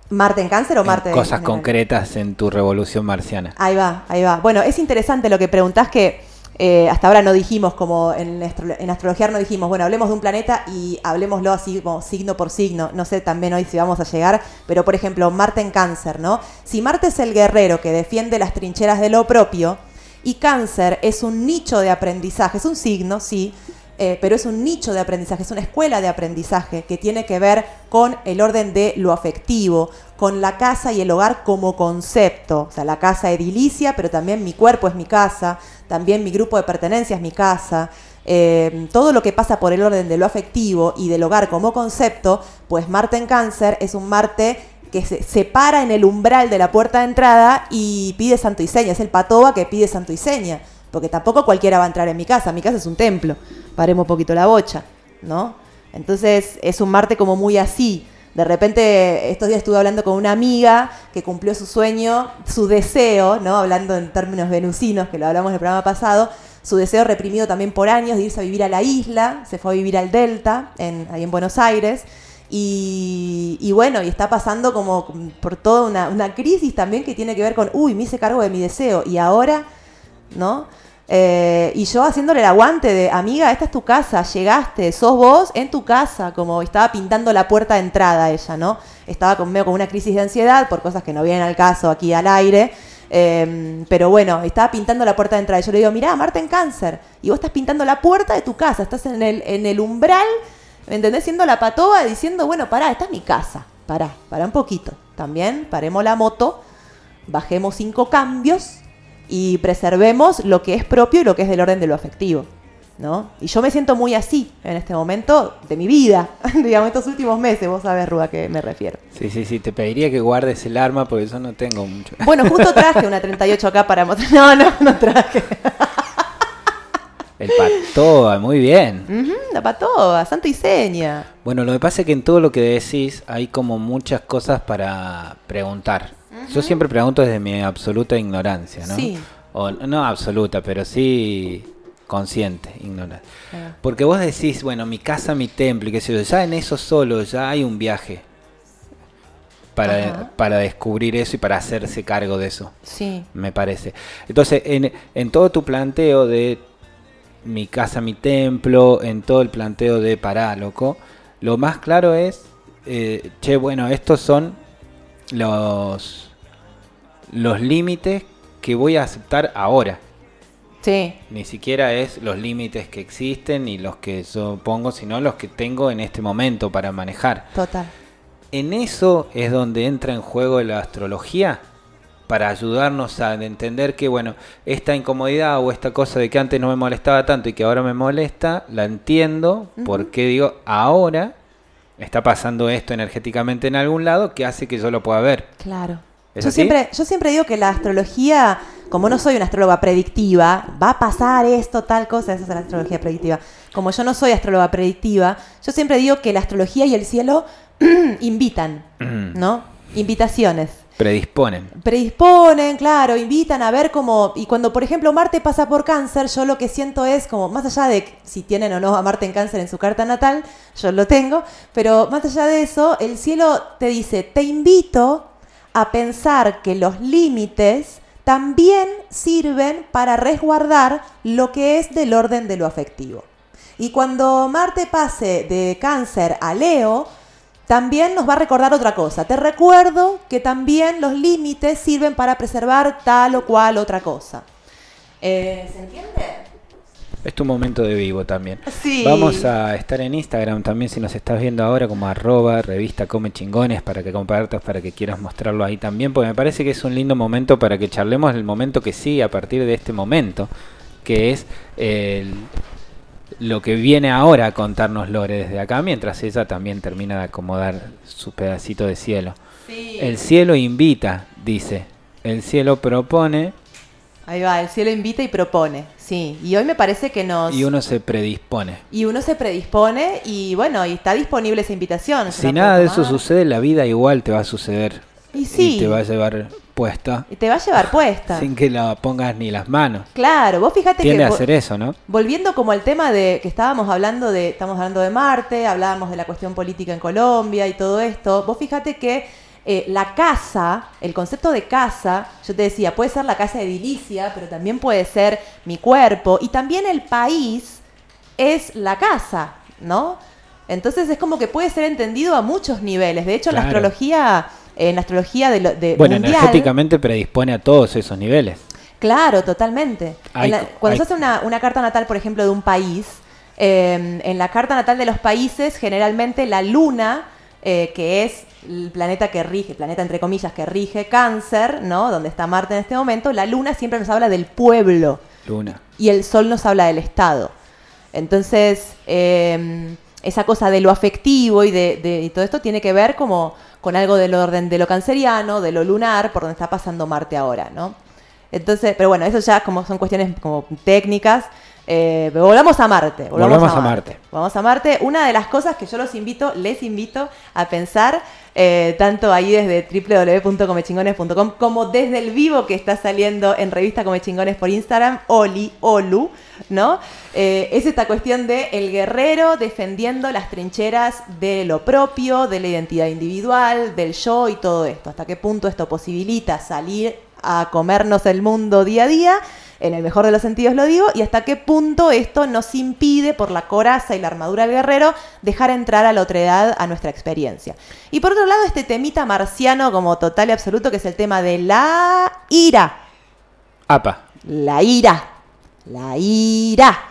¿Marte en cáncer o Marte en cosas concretas en tu revolución marciana. Ahí va, ahí va. Bueno, es interesante lo que preguntás que eh, hasta ahora no dijimos, como en, astro- en astrología no dijimos, bueno, hablemos de un planeta y hablemoslo así como signo por signo. No sé también hoy si vamos a llegar, pero por ejemplo, Marte en cáncer, ¿no? Si Marte es el guerrero que defiende las trincheras de lo propio y cáncer es un nicho de aprendizaje, es un signo, sí, eh, pero es un nicho de aprendizaje, es una escuela de aprendizaje que tiene que ver con el orden de lo afectivo, con la casa y el hogar como concepto. O sea, la casa edilicia, pero también mi cuerpo es mi casa, también mi grupo de pertenencia es mi casa. Eh, todo lo que pasa por el orden de lo afectivo y del hogar como concepto, pues Marte en cáncer es un Marte que se, se para en el umbral de la puerta de entrada y pide santo y seña. Es el patoba que pide santo y seña. Porque tampoco cualquiera va a entrar en mi casa. Mi casa es un templo. Paremos un poquito la bocha, ¿no? Entonces es un Marte como muy así. De repente, estos días estuve hablando con una amiga que cumplió su sueño, su deseo, ¿no? Hablando en términos venusinos, que lo hablamos en el programa pasado, su deseo reprimido también por años de irse a vivir a la isla, se fue a vivir al Delta, en, ahí en Buenos Aires, y, bueno, y está pasando como por toda una, crisis también que tiene que ver con, uy, me hice cargo de mi deseo, y ahora, ¿no? Eh, y yo haciéndole el aguante de, amiga, esta es tu casa, llegaste, sos vos en tu casa, como estaba pintando la puerta de entrada ella, ¿no? Estaba con, medio con una crisis de ansiedad por cosas que no vienen al caso aquí al aire, eh, pero bueno, estaba pintando la puerta de entrada. Yo le digo, mirá, Marta en cáncer, y vos estás pintando la puerta de tu casa, estás en el, en el umbral, ¿me entendés? Siendo la patoba diciendo, bueno, pará, esta es mi casa, pará, pará un poquito. También paremos la moto, bajemos cinco cambios y preservemos lo que es propio y lo que es del orden de lo afectivo. ¿no? Y yo me siento muy así en este momento de mi vida, digamos, estos últimos meses, vos sabés, Rúa, a qué me refiero. Sí, sí, sí, te pediría que guardes el arma porque yo no tengo mucho. Bueno, justo traje una 38 acá para mostrar. No, no, no traje. Patoa, muy bien. Ujú, la patoba, santo y seña. Bueno, lo que pasa es que en todo lo que decís hay como muchas cosas para preguntar. Yo siempre pregunto desde mi absoluta ignorancia, ¿no? Sí. O no absoluta, pero sí consciente, ignorante. Ah. Porque vos decís, bueno, mi casa, mi templo y qué sé yo, ya en eso solo ya hay un viaje para, para descubrir eso y para hacerse cargo de eso, Sí. me parece. Entonces, en, en todo tu planteo de mi casa, mi templo, en todo el planteo de pará, loco, lo más claro es, eh, che, bueno, estos son los, los límites que voy a aceptar ahora. Sí, Ni siquiera es los límites que existen ni los que yo pongo, sino los que tengo en este momento para manejar. total. En eso es donde entra en juego la astrología para ayudarnos a entender que, bueno, esta incomodidad o esta cosa de que antes no me molestaba tanto y que ahora me molesta, la entiendo porque digo, ahora está pasando esto energéticamente en algún lado que hace que yo lo pueda ver. Claro. ¿Es Yo así? siempre, yo siempre digo que la astrología como no soy una astróloga predictiva, va a pasar esto, tal cosa, esa es la astrología predictiva. Como yo no soy astróloga predictiva, yo siempre digo que la astrología y el cielo invitan, ¿no? Invitaciones Predisponen. predisponen, claro, invitan a ver cómo, y cuando por ejemplo Marte pasa por cáncer, yo lo que siento es como, más allá de si tienen o no a Marte en cáncer en su carta natal, yo lo tengo, pero más allá de eso, el cielo te dice, te invito a pensar que los límites también sirven para resguardar lo que es del orden de lo afectivo. Y cuando Marte pase de cáncer a Leo, también nos va a recordar otra cosa. Te recuerdo que también los límites sirven para preservar tal o cual otra cosa. Eh, ¿Se entiende? Es tu momento de vivo también. Sí. Vamos a estar en Instagram también si nos estás viendo ahora como arroba revista come chingones para que compartas, para que quieras mostrarlo ahí también, porque me parece que es un lindo momento para que charlemos el momento que sigue a partir de este momento, que es el- lo que viene ahora a contarnos Lore desde acá, mientras ella también termina de acomodar su pedacito de cielo. El cielo invita, dice. El cielo propone Ahí va, el cielo invita y propone. Sí, y hoy me parece que nos... y uno se predispone. y uno se predispone y bueno, y está disponible esa invitación. Si nada de eso sucede, la vida igual te va a suceder. Y sí. Y te va a llevar puesta Y te va a llevar puesta. sin que la pongas ni las manos. Claro, vos fíjate Tiende que... a vo- hacer eso, ¿no? Volviendo como al tema de que estábamos hablando de, estamos hablando de Marte, hablábamos de la cuestión política en Colombia y todo esto, vos fíjate que eh, la casa, el concepto de casa, yo te decía, puede ser la casa edilicia, pero también puede ser mi cuerpo, y también el país es la casa, ¿no? Entonces es como que puede ser entendido a muchos niveles. De hecho, la astrología, en la astrología de, de Bueno, mundial, energéticamente predispone a todos esos niveles. Claro, totalmente. La- cuando se hace una, una carta natal, por ejemplo, de un país, eh, en la carta natal de los países, generalmente la luna, eh, que es el planeta que rige, planeta entre comillas, que rige cáncer, ¿no? Donde está Marte en este momento, la luna siempre nos habla del pueblo Luna. y el sol nos habla del Estado. Entonces, eh, esa cosa de lo afectivo y de, de- y todo esto tiene que ver como con algo del orden de lo canceriano, de lo lunar, por donde está pasando Marte ahora, ¿no? Entonces, pero bueno, eso ya como son cuestiones como técnicas. Eh, pero volvamos a Marte. Volvamos a Marte. Vamos a Marte. Una de las cosas que yo los invito, les invito a pensar, eh, tanto ahí desde www.comechingones.com como desde el vivo que está saliendo en revista Comechingones por Instagram, Oli, Olu, ¿no? Eh, es esta cuestión de el guerrero defendiendo las trincheras de lo propio, de la identidad individual, del yo y todo esto. Hasta qué punto esto posibilita salir a comernos el mundo día a día en el mejor de los sentidos lo digo, y hasta qué punto esto nos impide, por la coraza y la armadura del guerrero, dejar entrar a la otredad a nuestra experiencia. Y por otro lado, este temita marciano como total y absoluto, que es el tema de la ira. APA. La ira. La ira.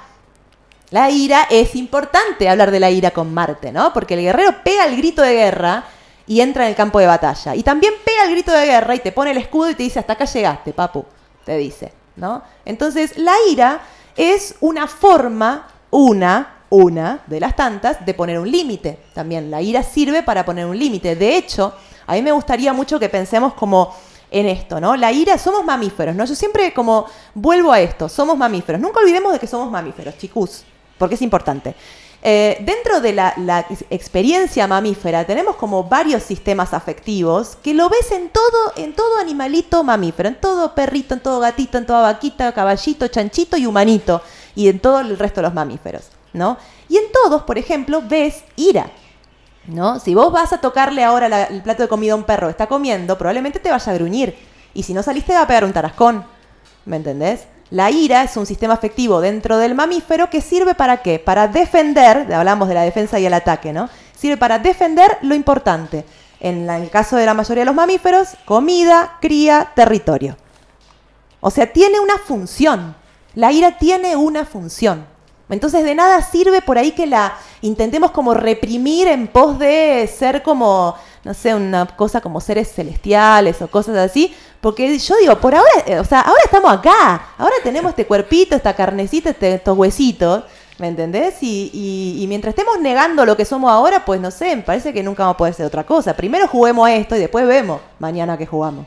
La ira es importante hablar de la ira con Marte, ¿no? Porque el guerrero pega el grito de guerra y entra en el campo de batalla. Y también pega el grito de guerra y te pone el escudo y te dice, hasta acá llegaste, papu, te dice, ¿no? Entonces, la ira es una forma, una, una de las tantas, de poner un límite. También la ira sirve para poner un límite. De hecho, a mí me gustaría mucho que pensemos como en esto, ¿no? La ira, somos mamíferos, ¿no? Yo siempre como vuelvo a esto, somos mamíferos. Nunca olvidemos de que somos mamíferos, chicos, porque es importante. Eh, dentro de la, la ex- experiencia mamífera tenemos como varios sistemas afectivos que lo ves en todo, en todo animalito mamífero, en todo perrito, en todo gatito, en toda vaquita, caballito, chanchito y humanito, y en todo el resto de los mamíferos, ¿no? Y en todos, por ejemplo, ves ira. ¿No? Si vos vas a tocarle ahora el plato de comida a un perro está comiendo, probablemente te vaya a gruñir. Y si no saliste, te va a pegar un tarascón. ¿Me entendés? La ira es un sistema afectivo dentro del mamífero que sirve para qué? Para defender, hablamos de la defensa y el ataque, ¿no? Sirve para defender lo importante. En el caso de la mayoría de los mamíferos, comida, cría, territorio. O sea, tiene una función. La ira tiene una función. Entonces de nada sirve por ahí que la intentemos como reprimir en pos de ser como, no sé, una cosa como seres celestiales o cosas así. Porque yo digo, por ahora, eh, o sea, ahora estamos acá. Ahora tenemos este cuerpito, esta carnecita, este- estos huesitos. ¿Me entendés? Y, y- y mientras estemos negando lo que somos ahora, pues no sé, me parece que nunca vamos a poder ser otra cosa. Primero juguemos a esto y después vemos mañana que jugamos.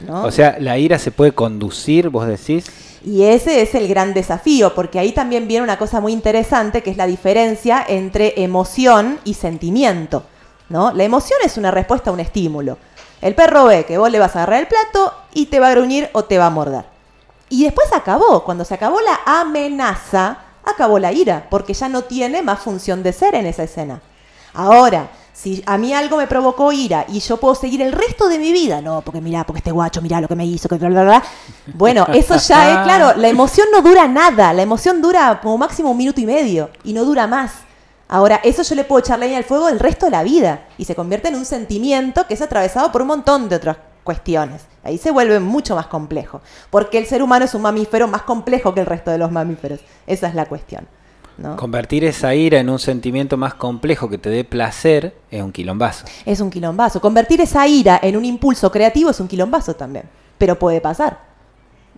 ¿no? O sea, la ira se puede conducir, vos decís. Y ese es el gran desafío, porque ahí también viene una cosa muy interesante, que es la diferencia entre emoción y sentimiento. ¿No? La emoción es una respuesta a un estímulo. El perro ve que vos le vas a agarrar el plato y te va a gruñir o te va a morder. Y después acabó. Cuando se acabó la amenaza, acabó la ira, porque ya no tiene más función de ser en esa escena. Ahora, si a mí algo me provocó ira y yo puedo seguir el resto de mi vida, no, porque mirá, porque este guacho, mirá lo que me hizo, que bla, bla, bla. Bueno, eso ya es, claro, la emoción no dura nada, la emoción dura como máximo un minuto y medio y no dura más. Ahora, eso yo le puedo echar leña al fuego el resto de la vida y se convierte en un sentimiento que es atravesado por un montón de otras cuestiones. Ahí se vuelve mucho más complejo, porque el ser humano es un mamífero más complejo que el resto de los mamíferos. Esa es la cuestión. ¿no? Convertir esa ira en un sentimiento más complejo que te dé placer es un quilombazo. Es un quilombazo. Convertir esa ira en un impulso creativo es un quilombazo también. Pero puede pasar.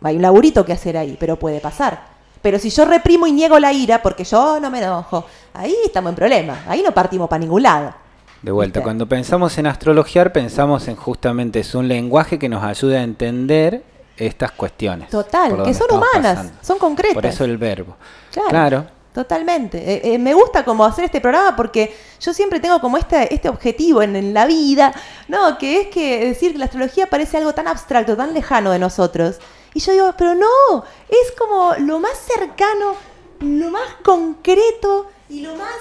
Hay un laburito que hacer ahí, pero puede pasar. Pero si yo reprimo y niego la ira porque yo no me enojo, ahí estamos en problema. Ahí no partimos para ningún lado. De vuelta, ¿Viste? cuando pensamos en astrologiar, pensamos en justamente es un lenguaje que nos ayuda a entender estas cuestiones. Total, que son humanas, pasando. son concretas. Por eso el verbo. Claro. Claro. Totalmente. Eh, eh, me gusta como hacer este programa porque yo siempre tengo como este, este objetivo en, en la vida, ¿no? Que es que decir que la astrología parece algo tan abstracto, tan lejano de nosotros. Y yo digo, pero no, es como lo más cercano, lo más concreto y lo más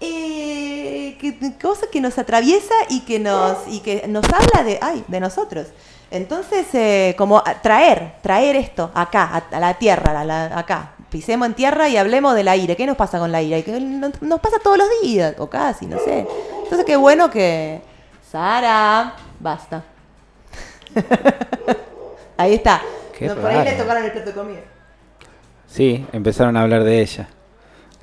eh, que, cosa que nos atraviesa y que nos, y que nos habla de, ay, de nosotros. Entonces, eh, como traer, traer esto acá, a, a la tierra, a la- acá. Pisemos en tierra y hablemos del aire. ¿Qué nos pasa con la ira? Que no- nos pasa todos los días, o casi, no sé. Entonces, qué bueno que... Sara, basta. ahí está. No, por ahí le tocaron el plato de comida. Sí, empezaron a hablar de ella.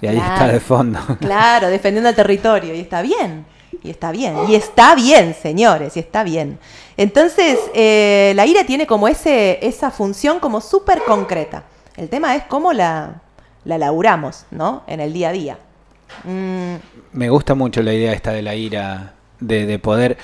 Y ahí Claro. está de fondo. Claro, defendiendo el territorio. Y está bien. Y está bien. Y está bien, señores. Y está bien. Entonces, eh, la ira tiene como ese, esa función como súper concreta. El tema es cómo la, la laburamos, ¿no? En el día a día. Mm, Me gusta mucho la idea esta de la ira, de, de poder...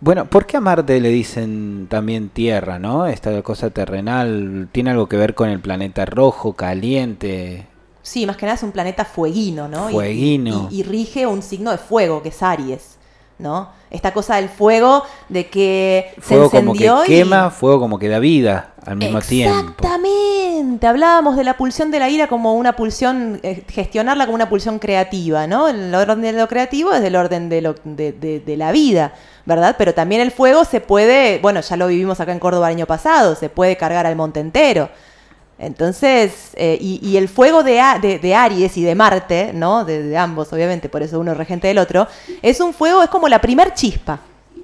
Bueno, ¿por qué a Marte le dicen también tierra, no? Esta cosa terrenal tiene algo que ver con el planeta rojo, caliente. Sí, más que nada es un planeta fueguino, ¿no? Fueguino. Y, y rige un signo de fuego, que es Aries, ¿no? Esta cosa del fuego, de que Fuego se como que encendió y... quema, fuego como que da vida al mismo tiempo. Exactamente. Hablábamos de la pulsión de la ira como una pulsión, eh, gestionarla como una pulsión creativa, ¿no? El orden de lo creativo es del orden de, lo, de, de- de la vida, ¿verdad? Pero también el fuego se puede, bueno, ya lo vivimos acá en Córdoba el año pasado, se puede cargar al monte entero. Entonces, eh, y, y el fuego de, A- de- de Aries y de Marte, ¿no? De, de ambos, obviamente, por eso uno es regente del otro, es un fuego, es como la primer chispa.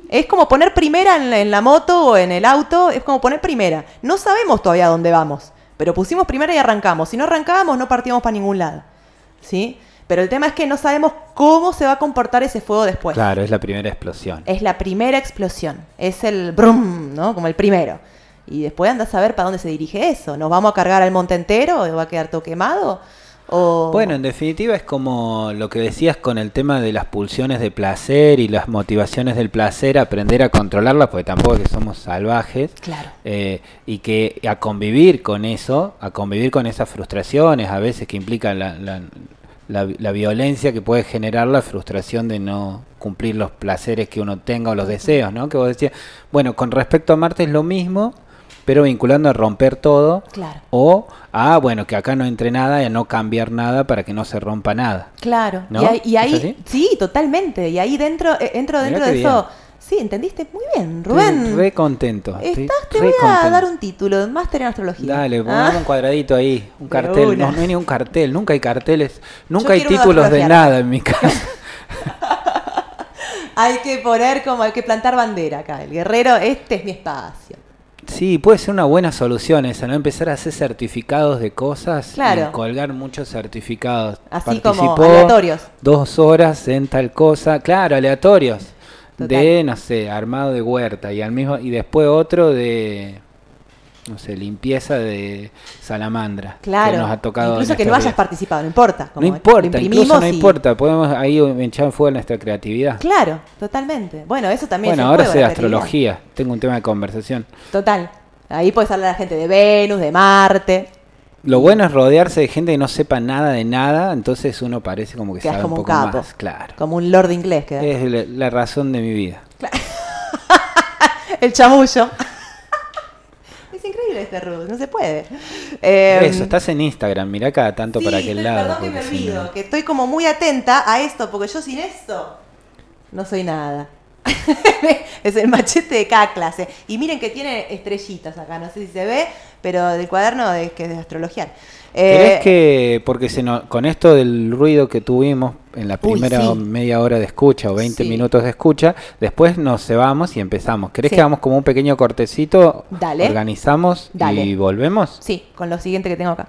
Es como poner primera en la, en la moto o en el auto, es como poner primera. No sabemos todavía dónde vamos, pero pusimos primera y arrancamos. Si no arrancábamos, no partíamos para ningún lado. ¿Sí? Pero el tema es que no sabemos cómo se va a comportar ese fuego después. Claro, es la primera explosión. Es la primera explosión. Es el brum, ¿no? Como el primero. Y después andás a ver para dónde se dirige eso. ¿Nos vamos a cargar al monte entero? ¿O va a quedar todo quemado? O... Bueno, en definitiva es como lo que decías con el tema de las pulsiones de placer y las motivaciones del placer, aprender a controlarlas, porque tampoco es que somos salvajes. Claro. eh, y que a convivir con eso, a convivir con esas frustraciones a veces que implican la, la, la- la violencia que puede generar la frustración de no cumplir los placeres que uno tenga o los deseos, ¿no? Que vos decías, bueno, con respecto a Marte es lo mismo, pero vinculando a romper todo Claro. o a, bueno, que acá no entre nada y a no cambiar nada para que no se rompa nada. Claro. ¿No? Y ahí, sí, totalmente. Y ahí dentro, eh, entro dentro de eso. Sí, entendiste muy bien, Rubén. Estoy re contento. Estás, te re voy a contento. dar un título, máster en astrología. Dale, Ah, pongamos un cuadradito ahí, un cartel. No, no hay ni un cartel, nunca hay carteles, nunca hay títulos de nada en mi casa. Hay que poner como, hay que plantar bandera acá. El guerrero, este es mi espacio. Sí, puede ser una buena solución esa, ¿no? Empezar a hacer certificados de cosas Claro. y colgar muchos certificados. Así como aleatorios. Dos horas en tal cosa, claro, aleatorios. Total. De, no sé, armado de huerta y al mismo y después otro de no sé, limpieza de salamandra. Claro. Que nos ha tocado. Incluso que no hayas participado, no importa. No como importa, incluso no y- importa. Podemos ahí echar fuego nuestra creatividad. Claro, totalmente. Bueno, eso también Bueno, es ahora sé astrología. Tengo un tema de conversación. Total. Ahí puedes hablar a la gente de Venus, de Marte. Lo bueno es rodearse de gente que no sepa nada de nada, entonces uno parece como que sabe como un un poco capo. más. Claro. Como un lord inglés. quedás. Es la, la razón de mi vida. El chamullo. Increíble este Ruth, no se puede. Eh, Eso, estás en Instagram, mirá cada tanto sí, para aquel estoy- lado. Perdón que me olvido, no- que estoy como muy atenta a esto, porque yo sin esto no soy nada. es el machete de cada clase. Y miren que tiene estrellitas acá, no sé si se ve, pero del cuaderno de, que es de Eh, ¿Crees que, porque se nos- con esto del ruido que tuvimos en la Uy, primera sí. media hora de escucha o 20 Sí. minutos de escucha, después nos cebamos y empezamos? ¿Crees Sí. que hagamos como un pequeño cortecito? Dale. Organizamos Dale. y volvemos. Sí, con lo siguiente que tengo acá.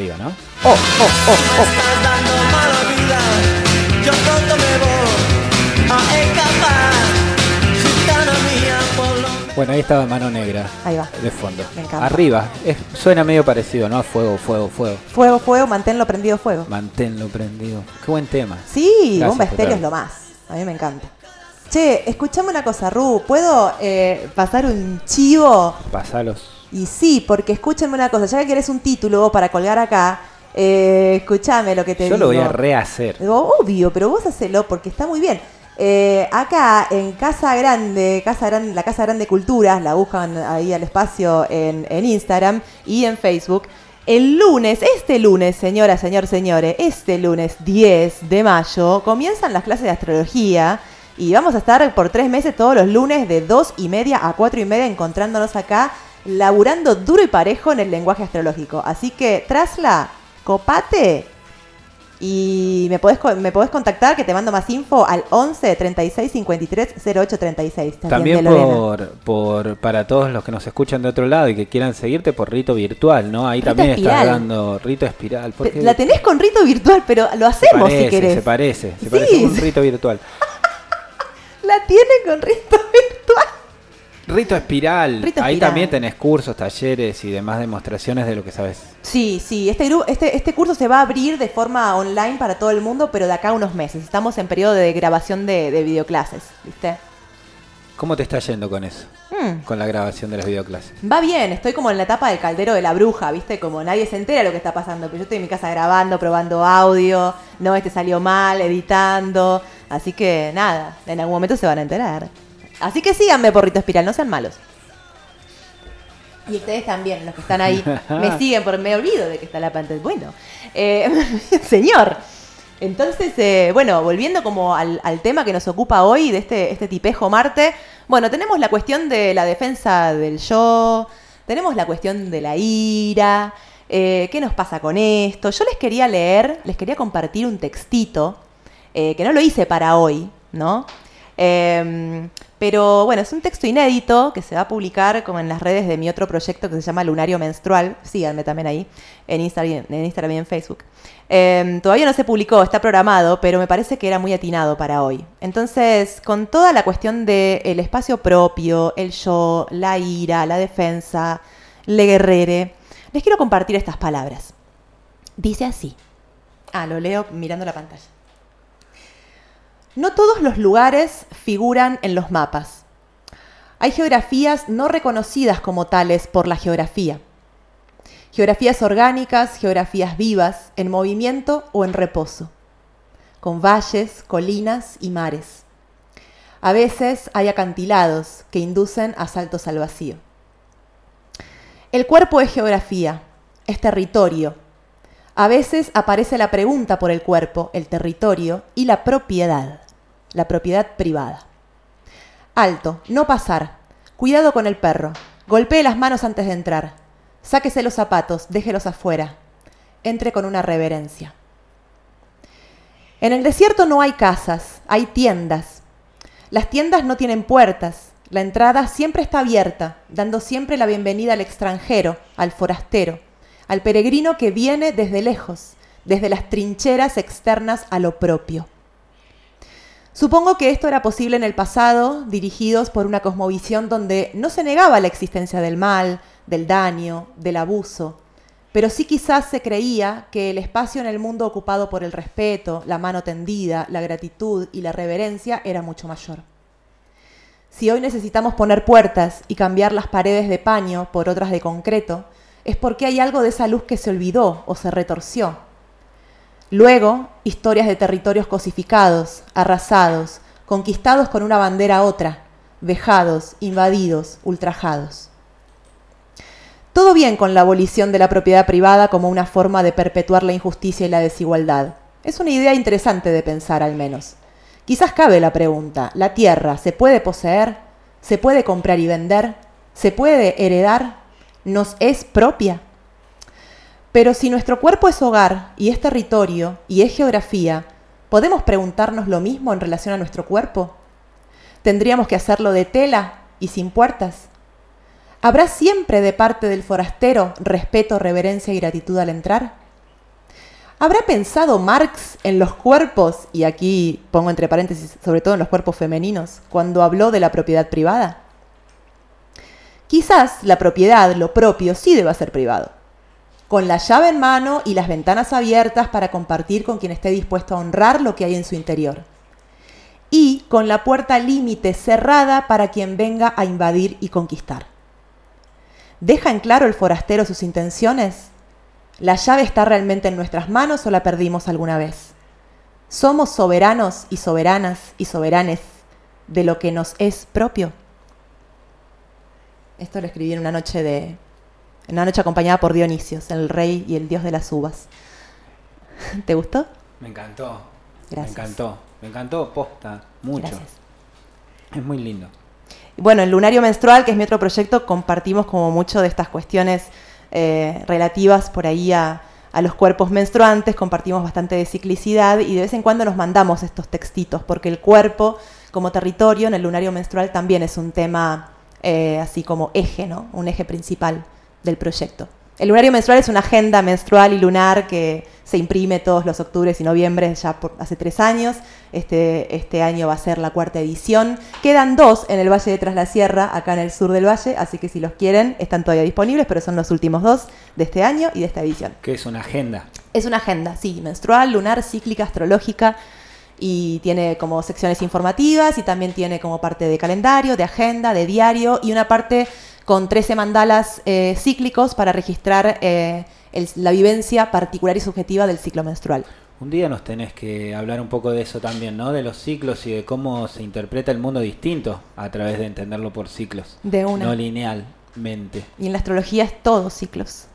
Arriba, ¿no? oh, oh, oh, oh. Yo pronto me voy a escapar. Bueno, ahí estaba Mano Negra. Ahí va. De fondo. Me encanta. Arriba. Es- suena medio parecido, ¿no? Fuego, fuego, fuego. Fuego, fuego, manténlo prendido fuego. Manténlo prendido. Qué buen tema. Sí, Gracias, Bomba Estéreo es lo más. A mí me encanta. Che, escuchame una cosa, Ru. ¿Puedo eh, pasar un chivo? Pasalos. Y sí, porque escúchame una cosa. Ya que querés un título para colgar acá, eh, escúchame lo que te Yo digo. lo voy a rehacer. Digo, obvio, pero vos hacelo porque está muy bien. Eh, acá en Casa Grande, Casa Grande, la Casa Grande Culturas, la buscan ahí al espacio en, en Instagram y en Facebook. El lunes, este lunes, señoras, señor, señores, este lunes 10 de mayo, comienzan las clases de astrología y vamos a estar por tres meses todos los lunes de 2 y media a 4 y media encontrándonos acá, laburando duro y parejo en el lenguaje astrológico. Así que, trasla, copate y me podés, me podés contactar, que te mando más info al 11 36 53 08 36. Te También por, por para todos los que nos escuchan de otro lado y que quieran seguirte por rito virtual, ¿no? Ahí Rito también estás dando rito espiral. Porque La tenés con rito virtual, pero lo hacemos parece, si querés. Se parece, se Sí, parece sí. rito virtual. La tiene con rito virtual. Rito espiral. Rito Ahí espiral. también tenés cursos, talleres y demás demostraciones de lo que sabes. Sí, sí, este, este, este curso se va a abrir de forma online para todo el mundo, pero de acá a unos meses. Estamos en periodo de grabación de, de videoclases, ¿viste? ¿Cómo te está yendo con eso? Mm. Con la grabación de las videoclases. Va bien, estoy como en la etapa del caldero de la bruja, ¿viste? Como nadie se entera lo que está pasando, pero yo estoy en mi casa grabando, probando audio, no, este salió mal, editando, así que nada, en algún momento se van a enterar. Así que síganme, porrito espiral, no sean malos. Y ustedes también, los que están ahí, me siguen porque me olvido de que está la pantalla. Bueno, eh, señor. Entonces, eh, bueno, volviendo como al, al tema que nos ocupa hoy, de este, este tipejo Marte, bueno, tenemos la cuestión de la defensa del yo, tenemos la cuestión de la ira, eh, ¿qué nos pasa con esto? Yo les quería leer, les quería compartir un textito, eh, que no lo hice para hoy, ¿no? Pero bueno, es un texto inédito que se va a publicar como en las redes de mi otro proyecto que se llama Lunario Menstrual. Síganme también ahí, en Instagram, en Instagram y en Facebook. Eh, todavía no se publicó, está programado, pero me parece que era muy atinado para hoy. Entonces, con toda la cuestión del espacio propio, el yo, la ira, la defensa, le guerrere, les quiero compartir estas palabras. Dice así. Ah, lo leo mirando la pantalla. No todos los lugares figuran en los mapas. Hay geografías no reconocidas como tales por la geografía. Geografías orgánicas, geografías vivas, en movimiento o en reposo, con valles, colinas y mares. A veces hay acantilados que inducen a saltos al vacío. El cuerpo es geografía, es territorio. A veces aparece la pregunta por el cuerpo, el territorio y la propiedad, la propiedad privada. Alto, no pasar. Cuidado con el perro. Golpee las manos antes de entrar. Sáquese los zapatos, déjelos afuera. Entre con una reverencia. En el desierto no hay casas, hay tiendas. Las tiendas no tienen puertas. La entrada siempre está abierta, dando siempre la bienvenida al extranjero, al forastero, al peregrino que viene desde lejos, desde las trincheras externas a lo propio. Supongo que esto era posible en el pasado, dirigidos por una cosmovisión donde no se negaba la existencia del mal, del daño, del abuso, pero sí quizás se creía que el espacio en el mundo ocupado por el respeto, la mano tendida, la gratitud y la reverencia era mucho mayor. Si hoy necesitamos poner puertas y cambiar las paredes de paño por otras de concreto, es porque hay algo de esa luz que se olvidó o se retorció. Luego, historias de territorios cosificados, arrasados, conquistados con una bandera otra, vejados, invadidos, ultrajados. Todo bien con la abolición de la propiedad privada como una forma de perpetuar la injusticia y la desigualdad. Es una idea interesante de pensar al menos. Quizás cabe la pregunta, ¿la tierra se puede poseer? ¿Se puede comprar y vender? ¿Se puede heredar? ¿Nos es propia? Pero si nuestro cuerpo es hogar y es territorio y es geografía, ¿podemos preguntarnos lo mismo en relación a nuestro cuerpo? ¿Tendríamos que hacerlo de tela y sin puertas? ¿Habrá siempre de parte del forastero respeto, reverencia y gratitud al entrar? ¿Habrá pensado Marx en los cuerpos, y aquí pongo entre paréntesis, sobre todo en los cuerpos femeninos, cuando habló de la propiedad privada? Quizás la propiedad, lo propio, sí deba ser privado, con la llave en mano y las ventanas abiertas para compartir con quien esté dispuesto a honrar lo que hay en su interior. Y con la puerta límite cerrada para quien venga a invadir y conquistar. ¿Deja en claro el forastero sus intenciones? ¿La llave está realmente en nuestras manos o la perdimos alguna vez? ¿Somos soberanos y soberanas y soberanes de lo que nos es propio? Esto lo escribí en una noche de. En una noche acompañada por Dionisios, el rey y el dios de las uvas. ¿Te gustó? Me encantó. Gracias. Me encantó. Me encantó, posta, mucho. Gracias. Es muy lindo. Bueno, en Lunario Menstrual, que es mi otro proyecto, compartimos como mucho de estas cuestiones eh, relativas por ahí a, a los cuerpos menstruantes, compartimos bastante de ciclicidad y de vez en cuando nos mandamos estos textitos, porque el cuerpo como territorio en el lunario menstrual también es un tema eh, así como eje, ¿no? Un eje principal del proyecto. El lunario menstrual es una agenda menstrual y lunar que se imprime todos los octubres y noviembres ya por hace tres años. Este, este año va a ser la cuarta edición. Quedan dos en el Valle de Tras la Sierra, acá en el sur del valle, así que si los quieren están todavía disponibles, pero son los últimos dos de este año y de esta edición. Que es una agenda. Es una agenda, sí, menstrual, lunar, cíclica, astrológica y tiene como secciones informativas y también tiene como parte de calendario, de agenda, de diario y una parte con 13 mandalas eh, cíclicos para registrar eh, el- la vivencia particular y subjetiva del ciclo menstrual. Un día nos tenés que hablar un poco de eso también, ¿no? De los ciclos y de cómo se interpreta el mundo distinto a través de entenderlo por ciclos. De una. No linealmente. Y en la astrología es todo ciclos.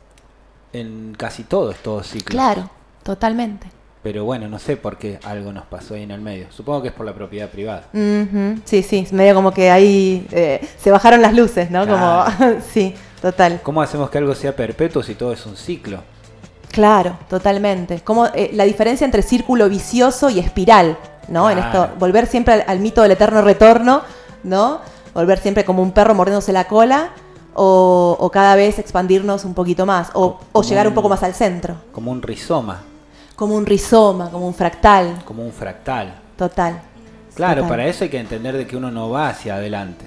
En casi todo es todo ciclo. Claro, totalmente. Pero bueno, no sé por qué algo nos pasó ahí en el medio. Supongo que es por la propiedad privada. Ujú, Sí, sí, es medio como que ahí eh, se bajaron las luces, ¿no? Como, sí, total. ¿Cómo hacemos que algo sea perpetuo si todo es un ciclo? Claro, totalmente. Como eh, la diferencia entre círculo vicioso y espiral. ¿no? En esto, volver siempre al, al mito del eterno retorno, ¿no? Volver siempre como un perro mordiéndose la cola, o, o cada vez expandirnos un poquito más, o, o llegar un un- poco más al centro, Como un rizoma, como un rizoma, como un fractal, como un fractal. total. Claro, Total. para eso hay que entender de que uno no va hacia adelante.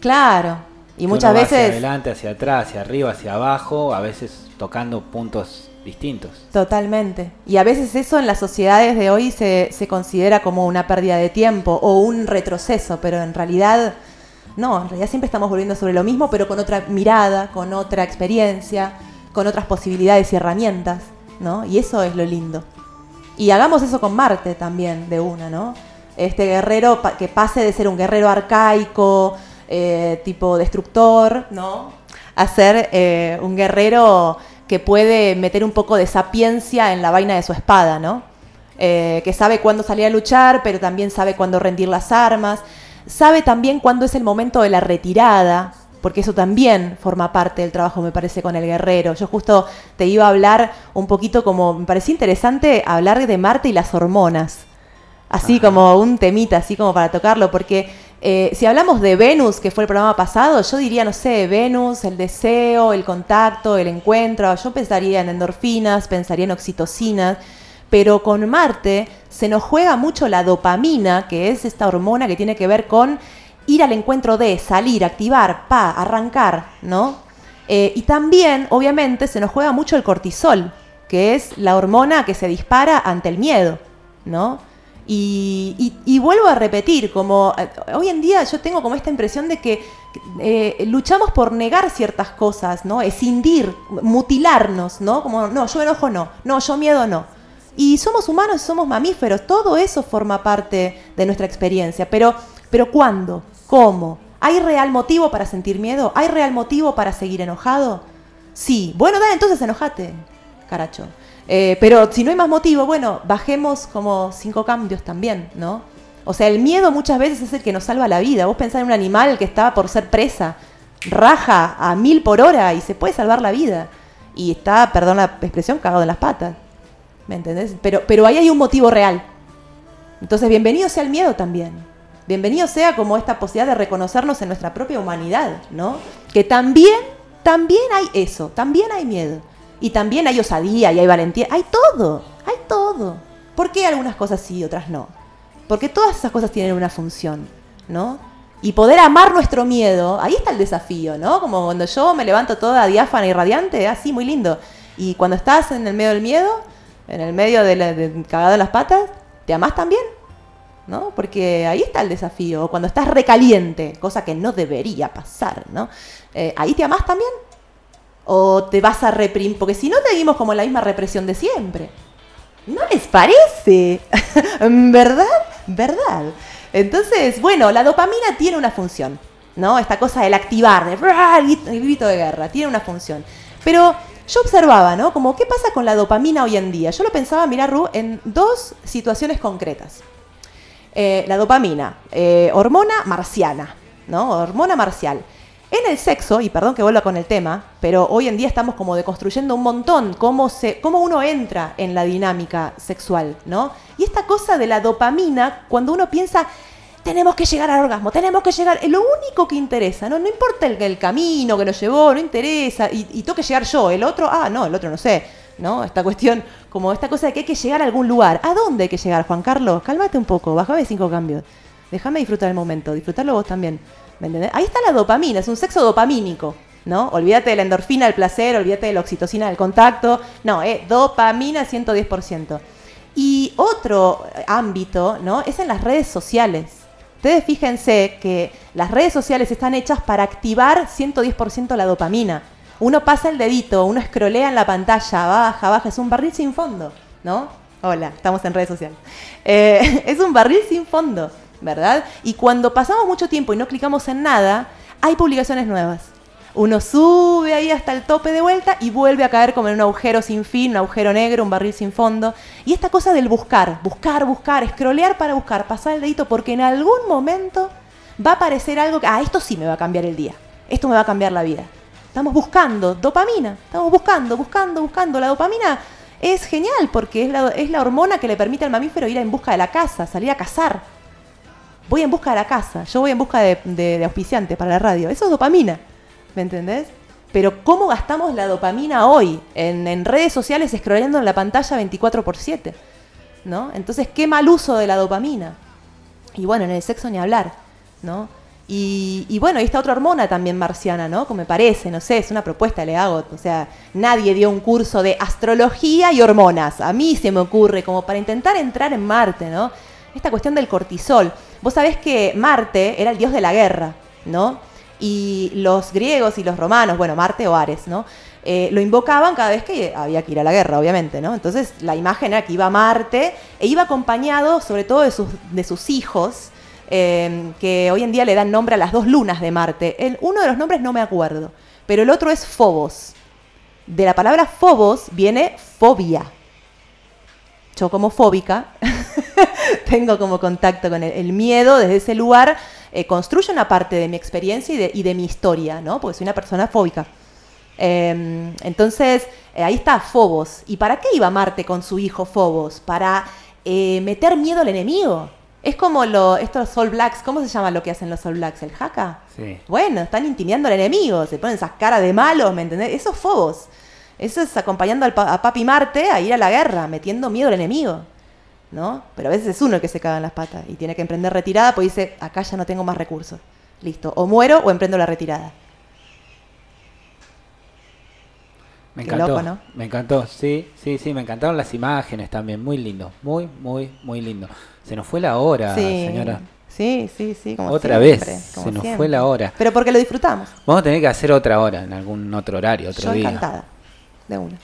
Claro. Y Que muchas uno va Hacia veces, adelante, hacia atrás, hacia arriba, hacia abajo, a veces tocando puntos distintos. totalmente. Y a veces eso en las sociedades de hoy se, se considera como una pérdida de tiempo o un retroceso, pero en realidad no, en realidad siempre estamos volviendo sobre lo mismo, pero con otra mirada, con otra experiencia, con otras posibilidades y herramientas, ¿no? Y eso es lo lindo. Y hagamos eso con Marte también, de una, ¿no? Este guerrero que pase de ser un guerrero arcaico, eh, tipo destructor, ¿no? A ser eh, un guerrero que puede meter un poco de sapiencia en la vaina de su espada, ¿no? Eh, que sabe cuándo salir a luchar, pero también sabe cuándo rendir las armas. Sabe también cuándo es el momento de la retirada, porque eso también forma parte del trabajo, me parece, con el guerrero. Yo justo te iba a hablar un poquito como, me parecía interesante hablar de Marte y las hormonas. Así como un temita, así como para tocarlo, porque eh, si hablamos de Venus, que fue el programa pasado, yo diría, no sé, Venus, el deseo, el contacto, el encuentro, yo pensaría en endorfinas, pensaría en oxitocinas, pero con Marte se nos juega mucho la dopamina, que es esta hormona que tiene que ver con ir al encuentro de, salir, activar, pa, arrancar, ¿no? Eh, y también, obviamente, se nos juega mucho el cortisol, que es la hormona que se dispara ante el miedo, ¿no? Y, vuelvo a repetir, como eh, hoy en día yo tengo como esta impresión de que eh, luchamos por negar ciertas cosas, ¿no? Escindir, mutilarnos, ¿no? Como, no, yo enojo no, no, yo miedo no. Y somos humanos, somos mamíferos, todo eso forma parte de nuestra experiencia. Pero, pero ¿cuándo? ¿Cómo? ¿Hay real motivo para sentir miedo? ¿Hay real motivo para seguir enojado? Sí. Bueno, dale, entonces enojate, caracho. Eh, pero si no hay más motivo, bueno, bajemos como cinco cambios también, ¿no? O sea, el miedo muchas veces es el que nos salva la vida. Vos pensás en un animal que estaba por ser presa, raja a mil por hora y se puede salvar la vida. Y está, perdón la expresión, cagado en las patas. ¿Me entendés? Pero, pero ahí hay un motivo real. Entonces, bienvenido sea el miedo también. Bienvenido sea como esta posibilidad de reconocernos en nuestra propia humanidad, ¿no? Que también, también hay eso, también hay miedo. Y también hay osadía y hay valentía. Hay todo, hay todo. ¿Por qué algunas cosas sí y otras no? Porque todas esas cosas tienen una función, ¿no? Y poder amar nuestro miedo, ahí está el desafío, ¿no? Como cuando yo me levanto toda diáfana y radiante, así, muy lindo. Y cuando estás en el medio del miedo, en el medio de, la, de cagado en las patas, ¿te amás también? ¿No? Porque ahí está el desafío. Cuando estás recaliente, cosa que no debería pasar, ¿no? Eh, ¿Ahí te amás también? ¿O te vas a reprimir? Porque si no, seguimos como la misma represión de siempre. ¿No les parece? ¿Verdad? ¿Verdad? Entonces, bueno, la dopamina tiene una función, ¿no? Esta cosa del activar, de el grito de guerra, tiene una función. Pero yo observaba, ¿no? Como, ¿qué pasa con la dopamina hoy en día? Yo lo pensaba, mira, Ru, en dos situaciones concretas. Eh, la dopamina, eh, hormona marciana, ¿no? Hormona marcial. En el sexo, y perdón que vuelva con el tema, pero hoy en día estamos como deconstruyendo un montón cómo, se, cómo uno entra en la dinámica sexual, ¿no? Y esta cosa de la dopamina, cuando uno piensa, tenemos que llegar al orgasmo, tenemos que llegar, lo único que interesa, ¿no? No importa el, el camino que nos llevó, no interesa, y, y llegar yo, el otro, ah, no, el otro no sé, ¿no? Esta cuestión, como esta cosa de que hay que llegar a algún lugar. ¿A dónde hay que llegar, Juan Carlos? Cálmate un poco, bajame cinco cambios. Déjame disfrutar el momento, disfrutarlo vos también. ¿Me entendés? Ahí está la dopamina, es un sexo dopamínico, ¿no? Olvídate de la endorfina del placer, olvídate de la oxitocina del contacto. No, eh, dopamina 110%. Y otro ámbito, ¿no? Es en las redes sociales. Ustedes fíjense que las redes sociales están hechas para activar 110% la dopamina. Uno pasa el dedito, uno escrolea en la pantalla, baja, baja, es un barril sin fondo, ¿no? Hola, estamos en redes sociales. Eh, es un barril sin fondo, ¿verdad? Y cuando pasamos mucho tiempo y no clicamos en nada, hay publicaciones nuevas. Uno sube ahí hasta el tope de vuelta y vuelve a caer como en un agujero sin fin, un agujero negro, un barril sin fondo. Y esta cosa del buscar, buscar, buscar, escrolear para buscar, pasar el dedito, porque en algún momento va a aparecer algo que, ah, esto sí me va a cambiar el día, esto me va a cambiar la vida. Estamos buscando dopamina, estamos buscando, buscando, buscando. La dopamina es genial porque es la, es la hormona que le permite al mamífero ir en busca de la casa, salir a cazar. Voy en busca de la casa, yo voy en busca de, de, de para la radio. Eso es dopamina, ¿me entendés? Pero ¿cómo gastamos la dopamina hoy? En, en redes sociales, scrolleando en la pantalla 24 por 7. ¿no? Entonces, qué mal uso de la dopamina. Y bueno, en el sexo ni hablar, ¿no? Y, bueno, y esta otra hormona también marciana, ¿no? Como me parece, no sé, es una propuesta le hago. O sea, nadie dio un curso de astrología y hormonas. A mí se me ocurre, como para intentar entrar en Marte, ¿no? Esta cuestión del cortisol. Vos sabés que Marte era el dios de la guerra, ¿no? Y los griegos y los romanos, bueno, Marte o Ares, ¿no? Eh, lo invocaban cada vez que había que ir a la guerra, obviamente, ¿no? Entonces la imagen era que iba a Marte e iba acompañado sobre todo de sus, de sus hijos, eh, que hoy en día le dan nombre a las dos lunas de Marte. El, uno de los nombres no me acuerdo, pero el otro es Phobos. De la palabra Phobos viene fobia. Yo como fóbica tengo como contacto con el, el miedo desde ese lugar, eh, construye una parte de mi experiencia y de, mi historia, ¿no? Porque soy una persona fóbica. Eh, entonces, eh, ahí está Phobos. ¿Y para qué iba Marte con su hijo Phobos? Para eh, meter miedo al enemigo. Es como lo, estos All Blacks, ¿cómo se llama lo que hacen los All Blacks? ¿El jaca? Sí. Bueno, están intimidando al enemigo, se ponen esas caras de malos, ¿me entendés? Eso es Phobos. Eso es acompañando al pa- a Papi Marte a ir a la guerra, metiendo miedo al enemigo. ¿No? Pero a veces es uno el que se caga en las patas y tiene que emprender retirada, pues dice, acá ya no tengo más recursos. Listo, o muero o emprendo la retirada. Me encantó. loco, ¿no? Me encantó, sí, sí, sí, me encantaron las imágenes también, muy lindo, muy, muy, muy lindo. Se nos fue la hora, sí, señora. Sí, sí, sí. Como Otra siempre, vez, como se nos siempre. fue la hora. Pero porque lo disfrutamos. Vamos a tener que hacer otra hora, en algún otro horario, otro Yo día. encantada. De una.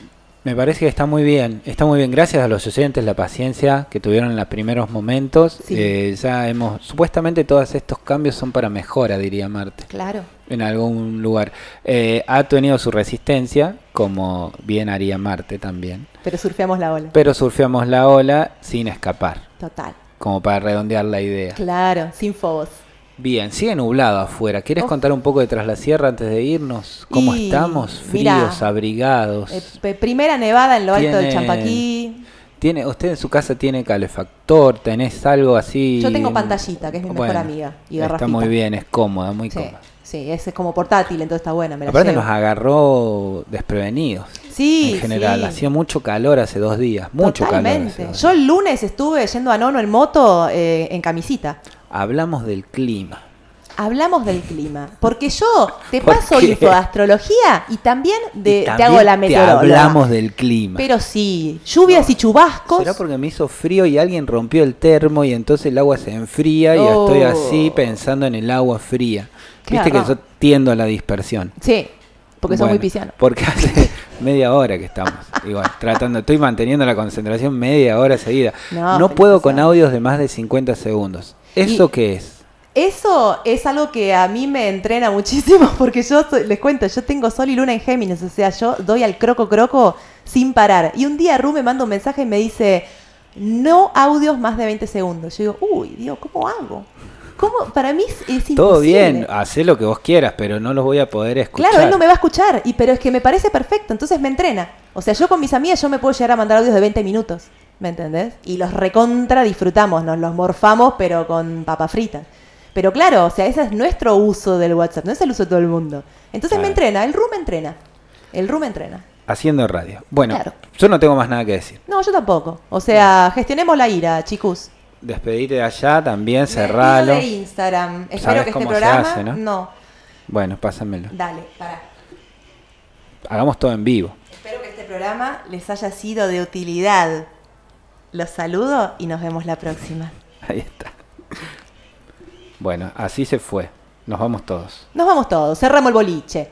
Me parece que está muy bien, está muy bien. Gracias a los oyentes, la paciencia que tuvieron en los primeros momentos. Sí. Eh, ya hemos, supuestamente todos estos cambios son para mejora, diría Marte, Claro. en algún lugar. Eh, ha tenido su resistencia, como bien haría Marte también. Pero surfeamos la ola. Pero surfeamos la ola sin escapar, Total. Como para redondear la idea. Claro, sin fobos. Bien, sigue nublado afuera. ¿Quieres contar un poco de Tras la Sierra antes de irnos? ¿Cómo Y, estamos? mirá, Fríos, abrigados. Eh, primera nevada en lo alto del Champaquí. ¿Tiene, ¿Usted en su casa tiene calefactor? ¿Tenés algo así? Yo tengo pantallita, que es mi mejor Bueno, amiga, y Está muy bien, es cómoda, muy Sí, cómoda. Sí, ese es como portátil, entonces está buena. Me la Aparte llevo. nos agarró desprevenidos. Sí, en general, sí. hacía mucho calor hace dos días, mucho calor. Totalmente. hace dos Yo el lunes estuve yendo a Nono en moto eh, en camisita. Hablamos del clima. Hablamos del clima. Porque yo te ¿Por paso qué? info de astrología y también, de, Y te también hago la te meteoróloga. hablamos del clima. Pero sí, lluvias y chubascos. ¿Será porque me hizo frío y alguien rompió el termo y entonces el agua se enfría y Oh. estoy así pensando en el agua fría? Viste que yo tiendo a la dispersión. Sí, porque son muy piscianos. Porque hace media hora que estamos. Igual, tratando, estoy manteniendo la concentración media hora seguida. No, No, puedo con audios de más de 50 segundos. ¿Eso Y- qué es? Eso es algo que a mí me entrena muchísimo porque yo soy- les cuento, yo tengo sol y luna en Géminis, o sea, yo doy al croco croco sin parar. Y un día Ru me manda un mensaje y me dice, no audios más de 20 segundos. Yo digo, uy, Dios, ¿cómo hago? ¿Cómo? Para mí es, es Todo imposible. bien, hacé lo que vos quieras, pero no los voy a poder escuchar. Claro, él no me va a escuchar, y, pero es que me parece perfecto, entonces me entrena. O sea, yo con mis amigas yo me puedo llegar a mandar audios de 20 minutos, ¿me entendés? Y los recontra disfrutamos, nos los morfamos, pero con papa frita. Pero claro, o sea, ese es nuestro uso del WhatsApp, no es el uso de todo el mundo. Entonces me entrena, el me entrena. El RU me entrena. Haciendo radio. Bueno, Claro. yo no tengo más nada que decir. No, yo tampoco. O sea, gestionemos la ira, chicos. Despedite de allá, también cerralo. de Instagram. Espero ¿Sabes que este programa. hace, no? no, Bueno, pásamelo. dale, pará. Hagamos todo en vivo. Espero que este programa les haya sido de utilidad. Los saludo y nos vemos la próxima. Ahí está. Bueno, así se fue. Nos vamos todos. Nos vamos todos, cerramos el boliche.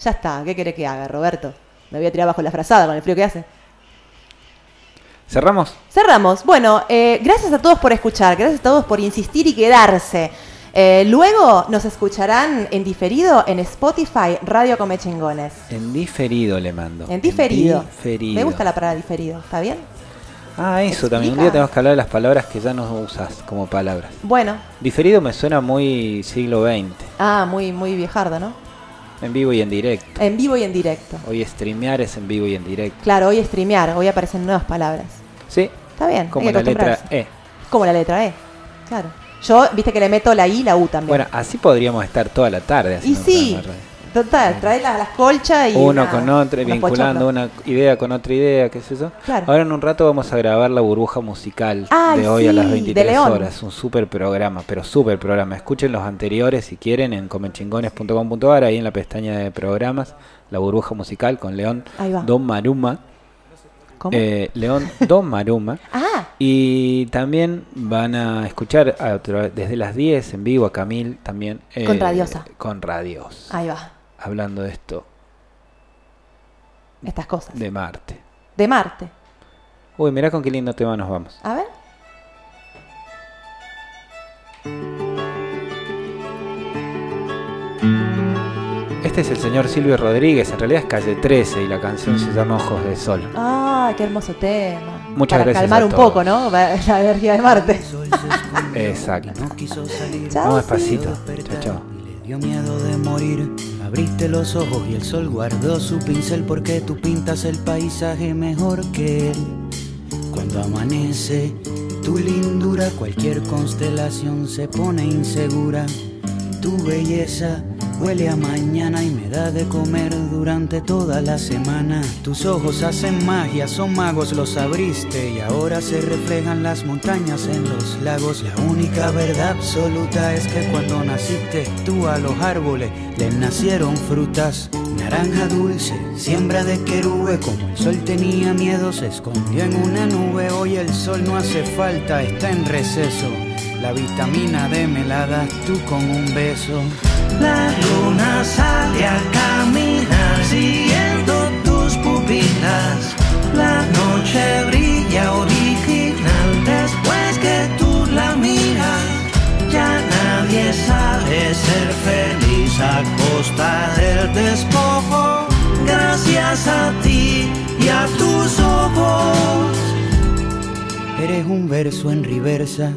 Ya está, ¿qué querés que haga, Roberto? Me voy a tirar bajo la frazada con el frío que hace. ¿Cerramos? Cerramos. Bueno, eh, gracias a todos por escuchar, gracias a todos por insistir y quedarse. Eh, luego nos escucharán en diferido en Spotify Radio Come Chingones. En diferido le mando. En diferido. diferido. Me gusta la palabra diferido, ¿está bien? Ah, eso también. Un día tenemos que hablar de las palabras que ya no usas como palabras. Bueno, Diferido me suena muy siglo XX. ah, muy, muy viejardo, ¿no? En vivo y en directo. En vivo y en directo. Hoy streamear es en vivo y en directo. Claro, hoy streamear, hoy aparecen nuevas palabras. Sí, Está bien, como la letra. E. Como la letra E. Claro. Yo, viste que le meto la I y la U también. Bueno, así podríamos estar toda la tarde y haciendo sí. Total, trae las, las colchas y. Uno una- con otro, vinculando una idea con otra idea, qué es eso. Claro. Ahora en un rato vamos a grabar la burbuja musical de hoy a las sí, de 23 León. horas. Un super programa, pero super programa. Escuchen los anteriores si quieren en comechingones.com.ar, ahí en la pestaña de programas, la burbuja musical con León. Don Maruma. ¿Cómo? Eh, León Don Maruma. ah, Y también van a escuchar a desde las 10 en vivo a Camil también. eh, Con Radiosa. Con Radios. ahí va. Hablando de esto, Estas cosas. De, de Marte. Marte. Uy, mirá con qué lindo tema nos vamos. A ver. Este es el señor Silvio Rodríguez, en realidad es calle 13 y la canción se llama Ojos de Sol. Ah, qué hermoso tema. Muchas Para gracias calmar a un todos. poco, ¿no? La energía de Marte. Exacto. No quiso salir. Chao, Vamos despacito. Chao, chao. Y le dio miedo de morir. Abriste los ojos y el sol guardó su pincel porque tú pintas el paisaje mejor que él. Cuando amanece, tu lindura, cualquier constelación se pone insegura. Tu belleza huele a mañana y me da de comer durante toda la semana. Tus ojos hacen magia, son magos, los abriste y ahora se reflejan las montañas en los lagos. La única verdad absoluta es que cuando naciste tú a los árboles les nacieron frutas. Naranja dulce, siembra de querube, como el sol tenía miedo, se escondió en una nube. Hoy el sol no hace falta, está en receso. La vitamina D me la das tú con un beso. La luna sale a caminar siguiendo tus pupilas. La noche brilla original después que tú la miras. Ya nadie sabe ser feliz a costa del despojo. Gracias a ti y a tus ojos. Eres un verso en reversa,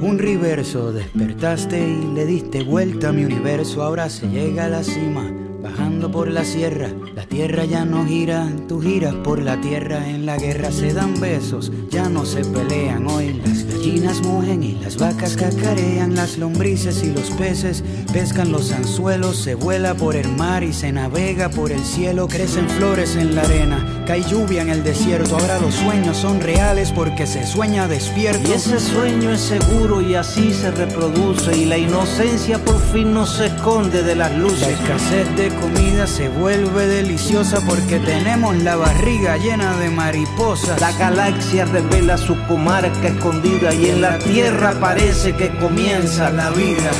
un reverso. Despertaste y le diste vuelta a mi universo. Ahora se llega a la cima, bajando por la sierra. La tierra ya no gira, tú giras por la tierra. En la guerra se dan besos, ya no se pelean. Hoy las gallinas mugen y las vacas cacarean. Las lombrices y los peces pescan los anzuelos. Se vuela por el mar y se navega por el cielo. Crecen flores en la arena, cae lluvia en el desierto. Ahora los sueños son reales porque se sueña despierto. Y ese sueño es seguro y así se reproduce y la inocencia por fin no se esconde de las La luces. escasez de comida se vuelve deliciosa porque tenemos la barriga llena de mariposas. La galaxia revela su comarca escondida y en la tierra parece que comienza la vida.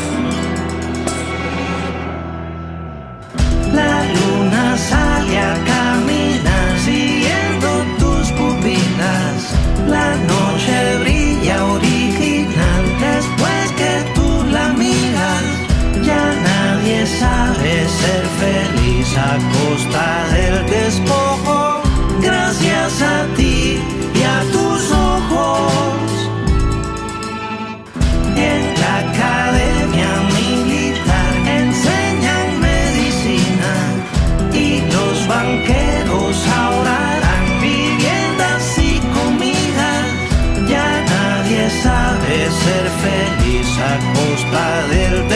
Ya nadie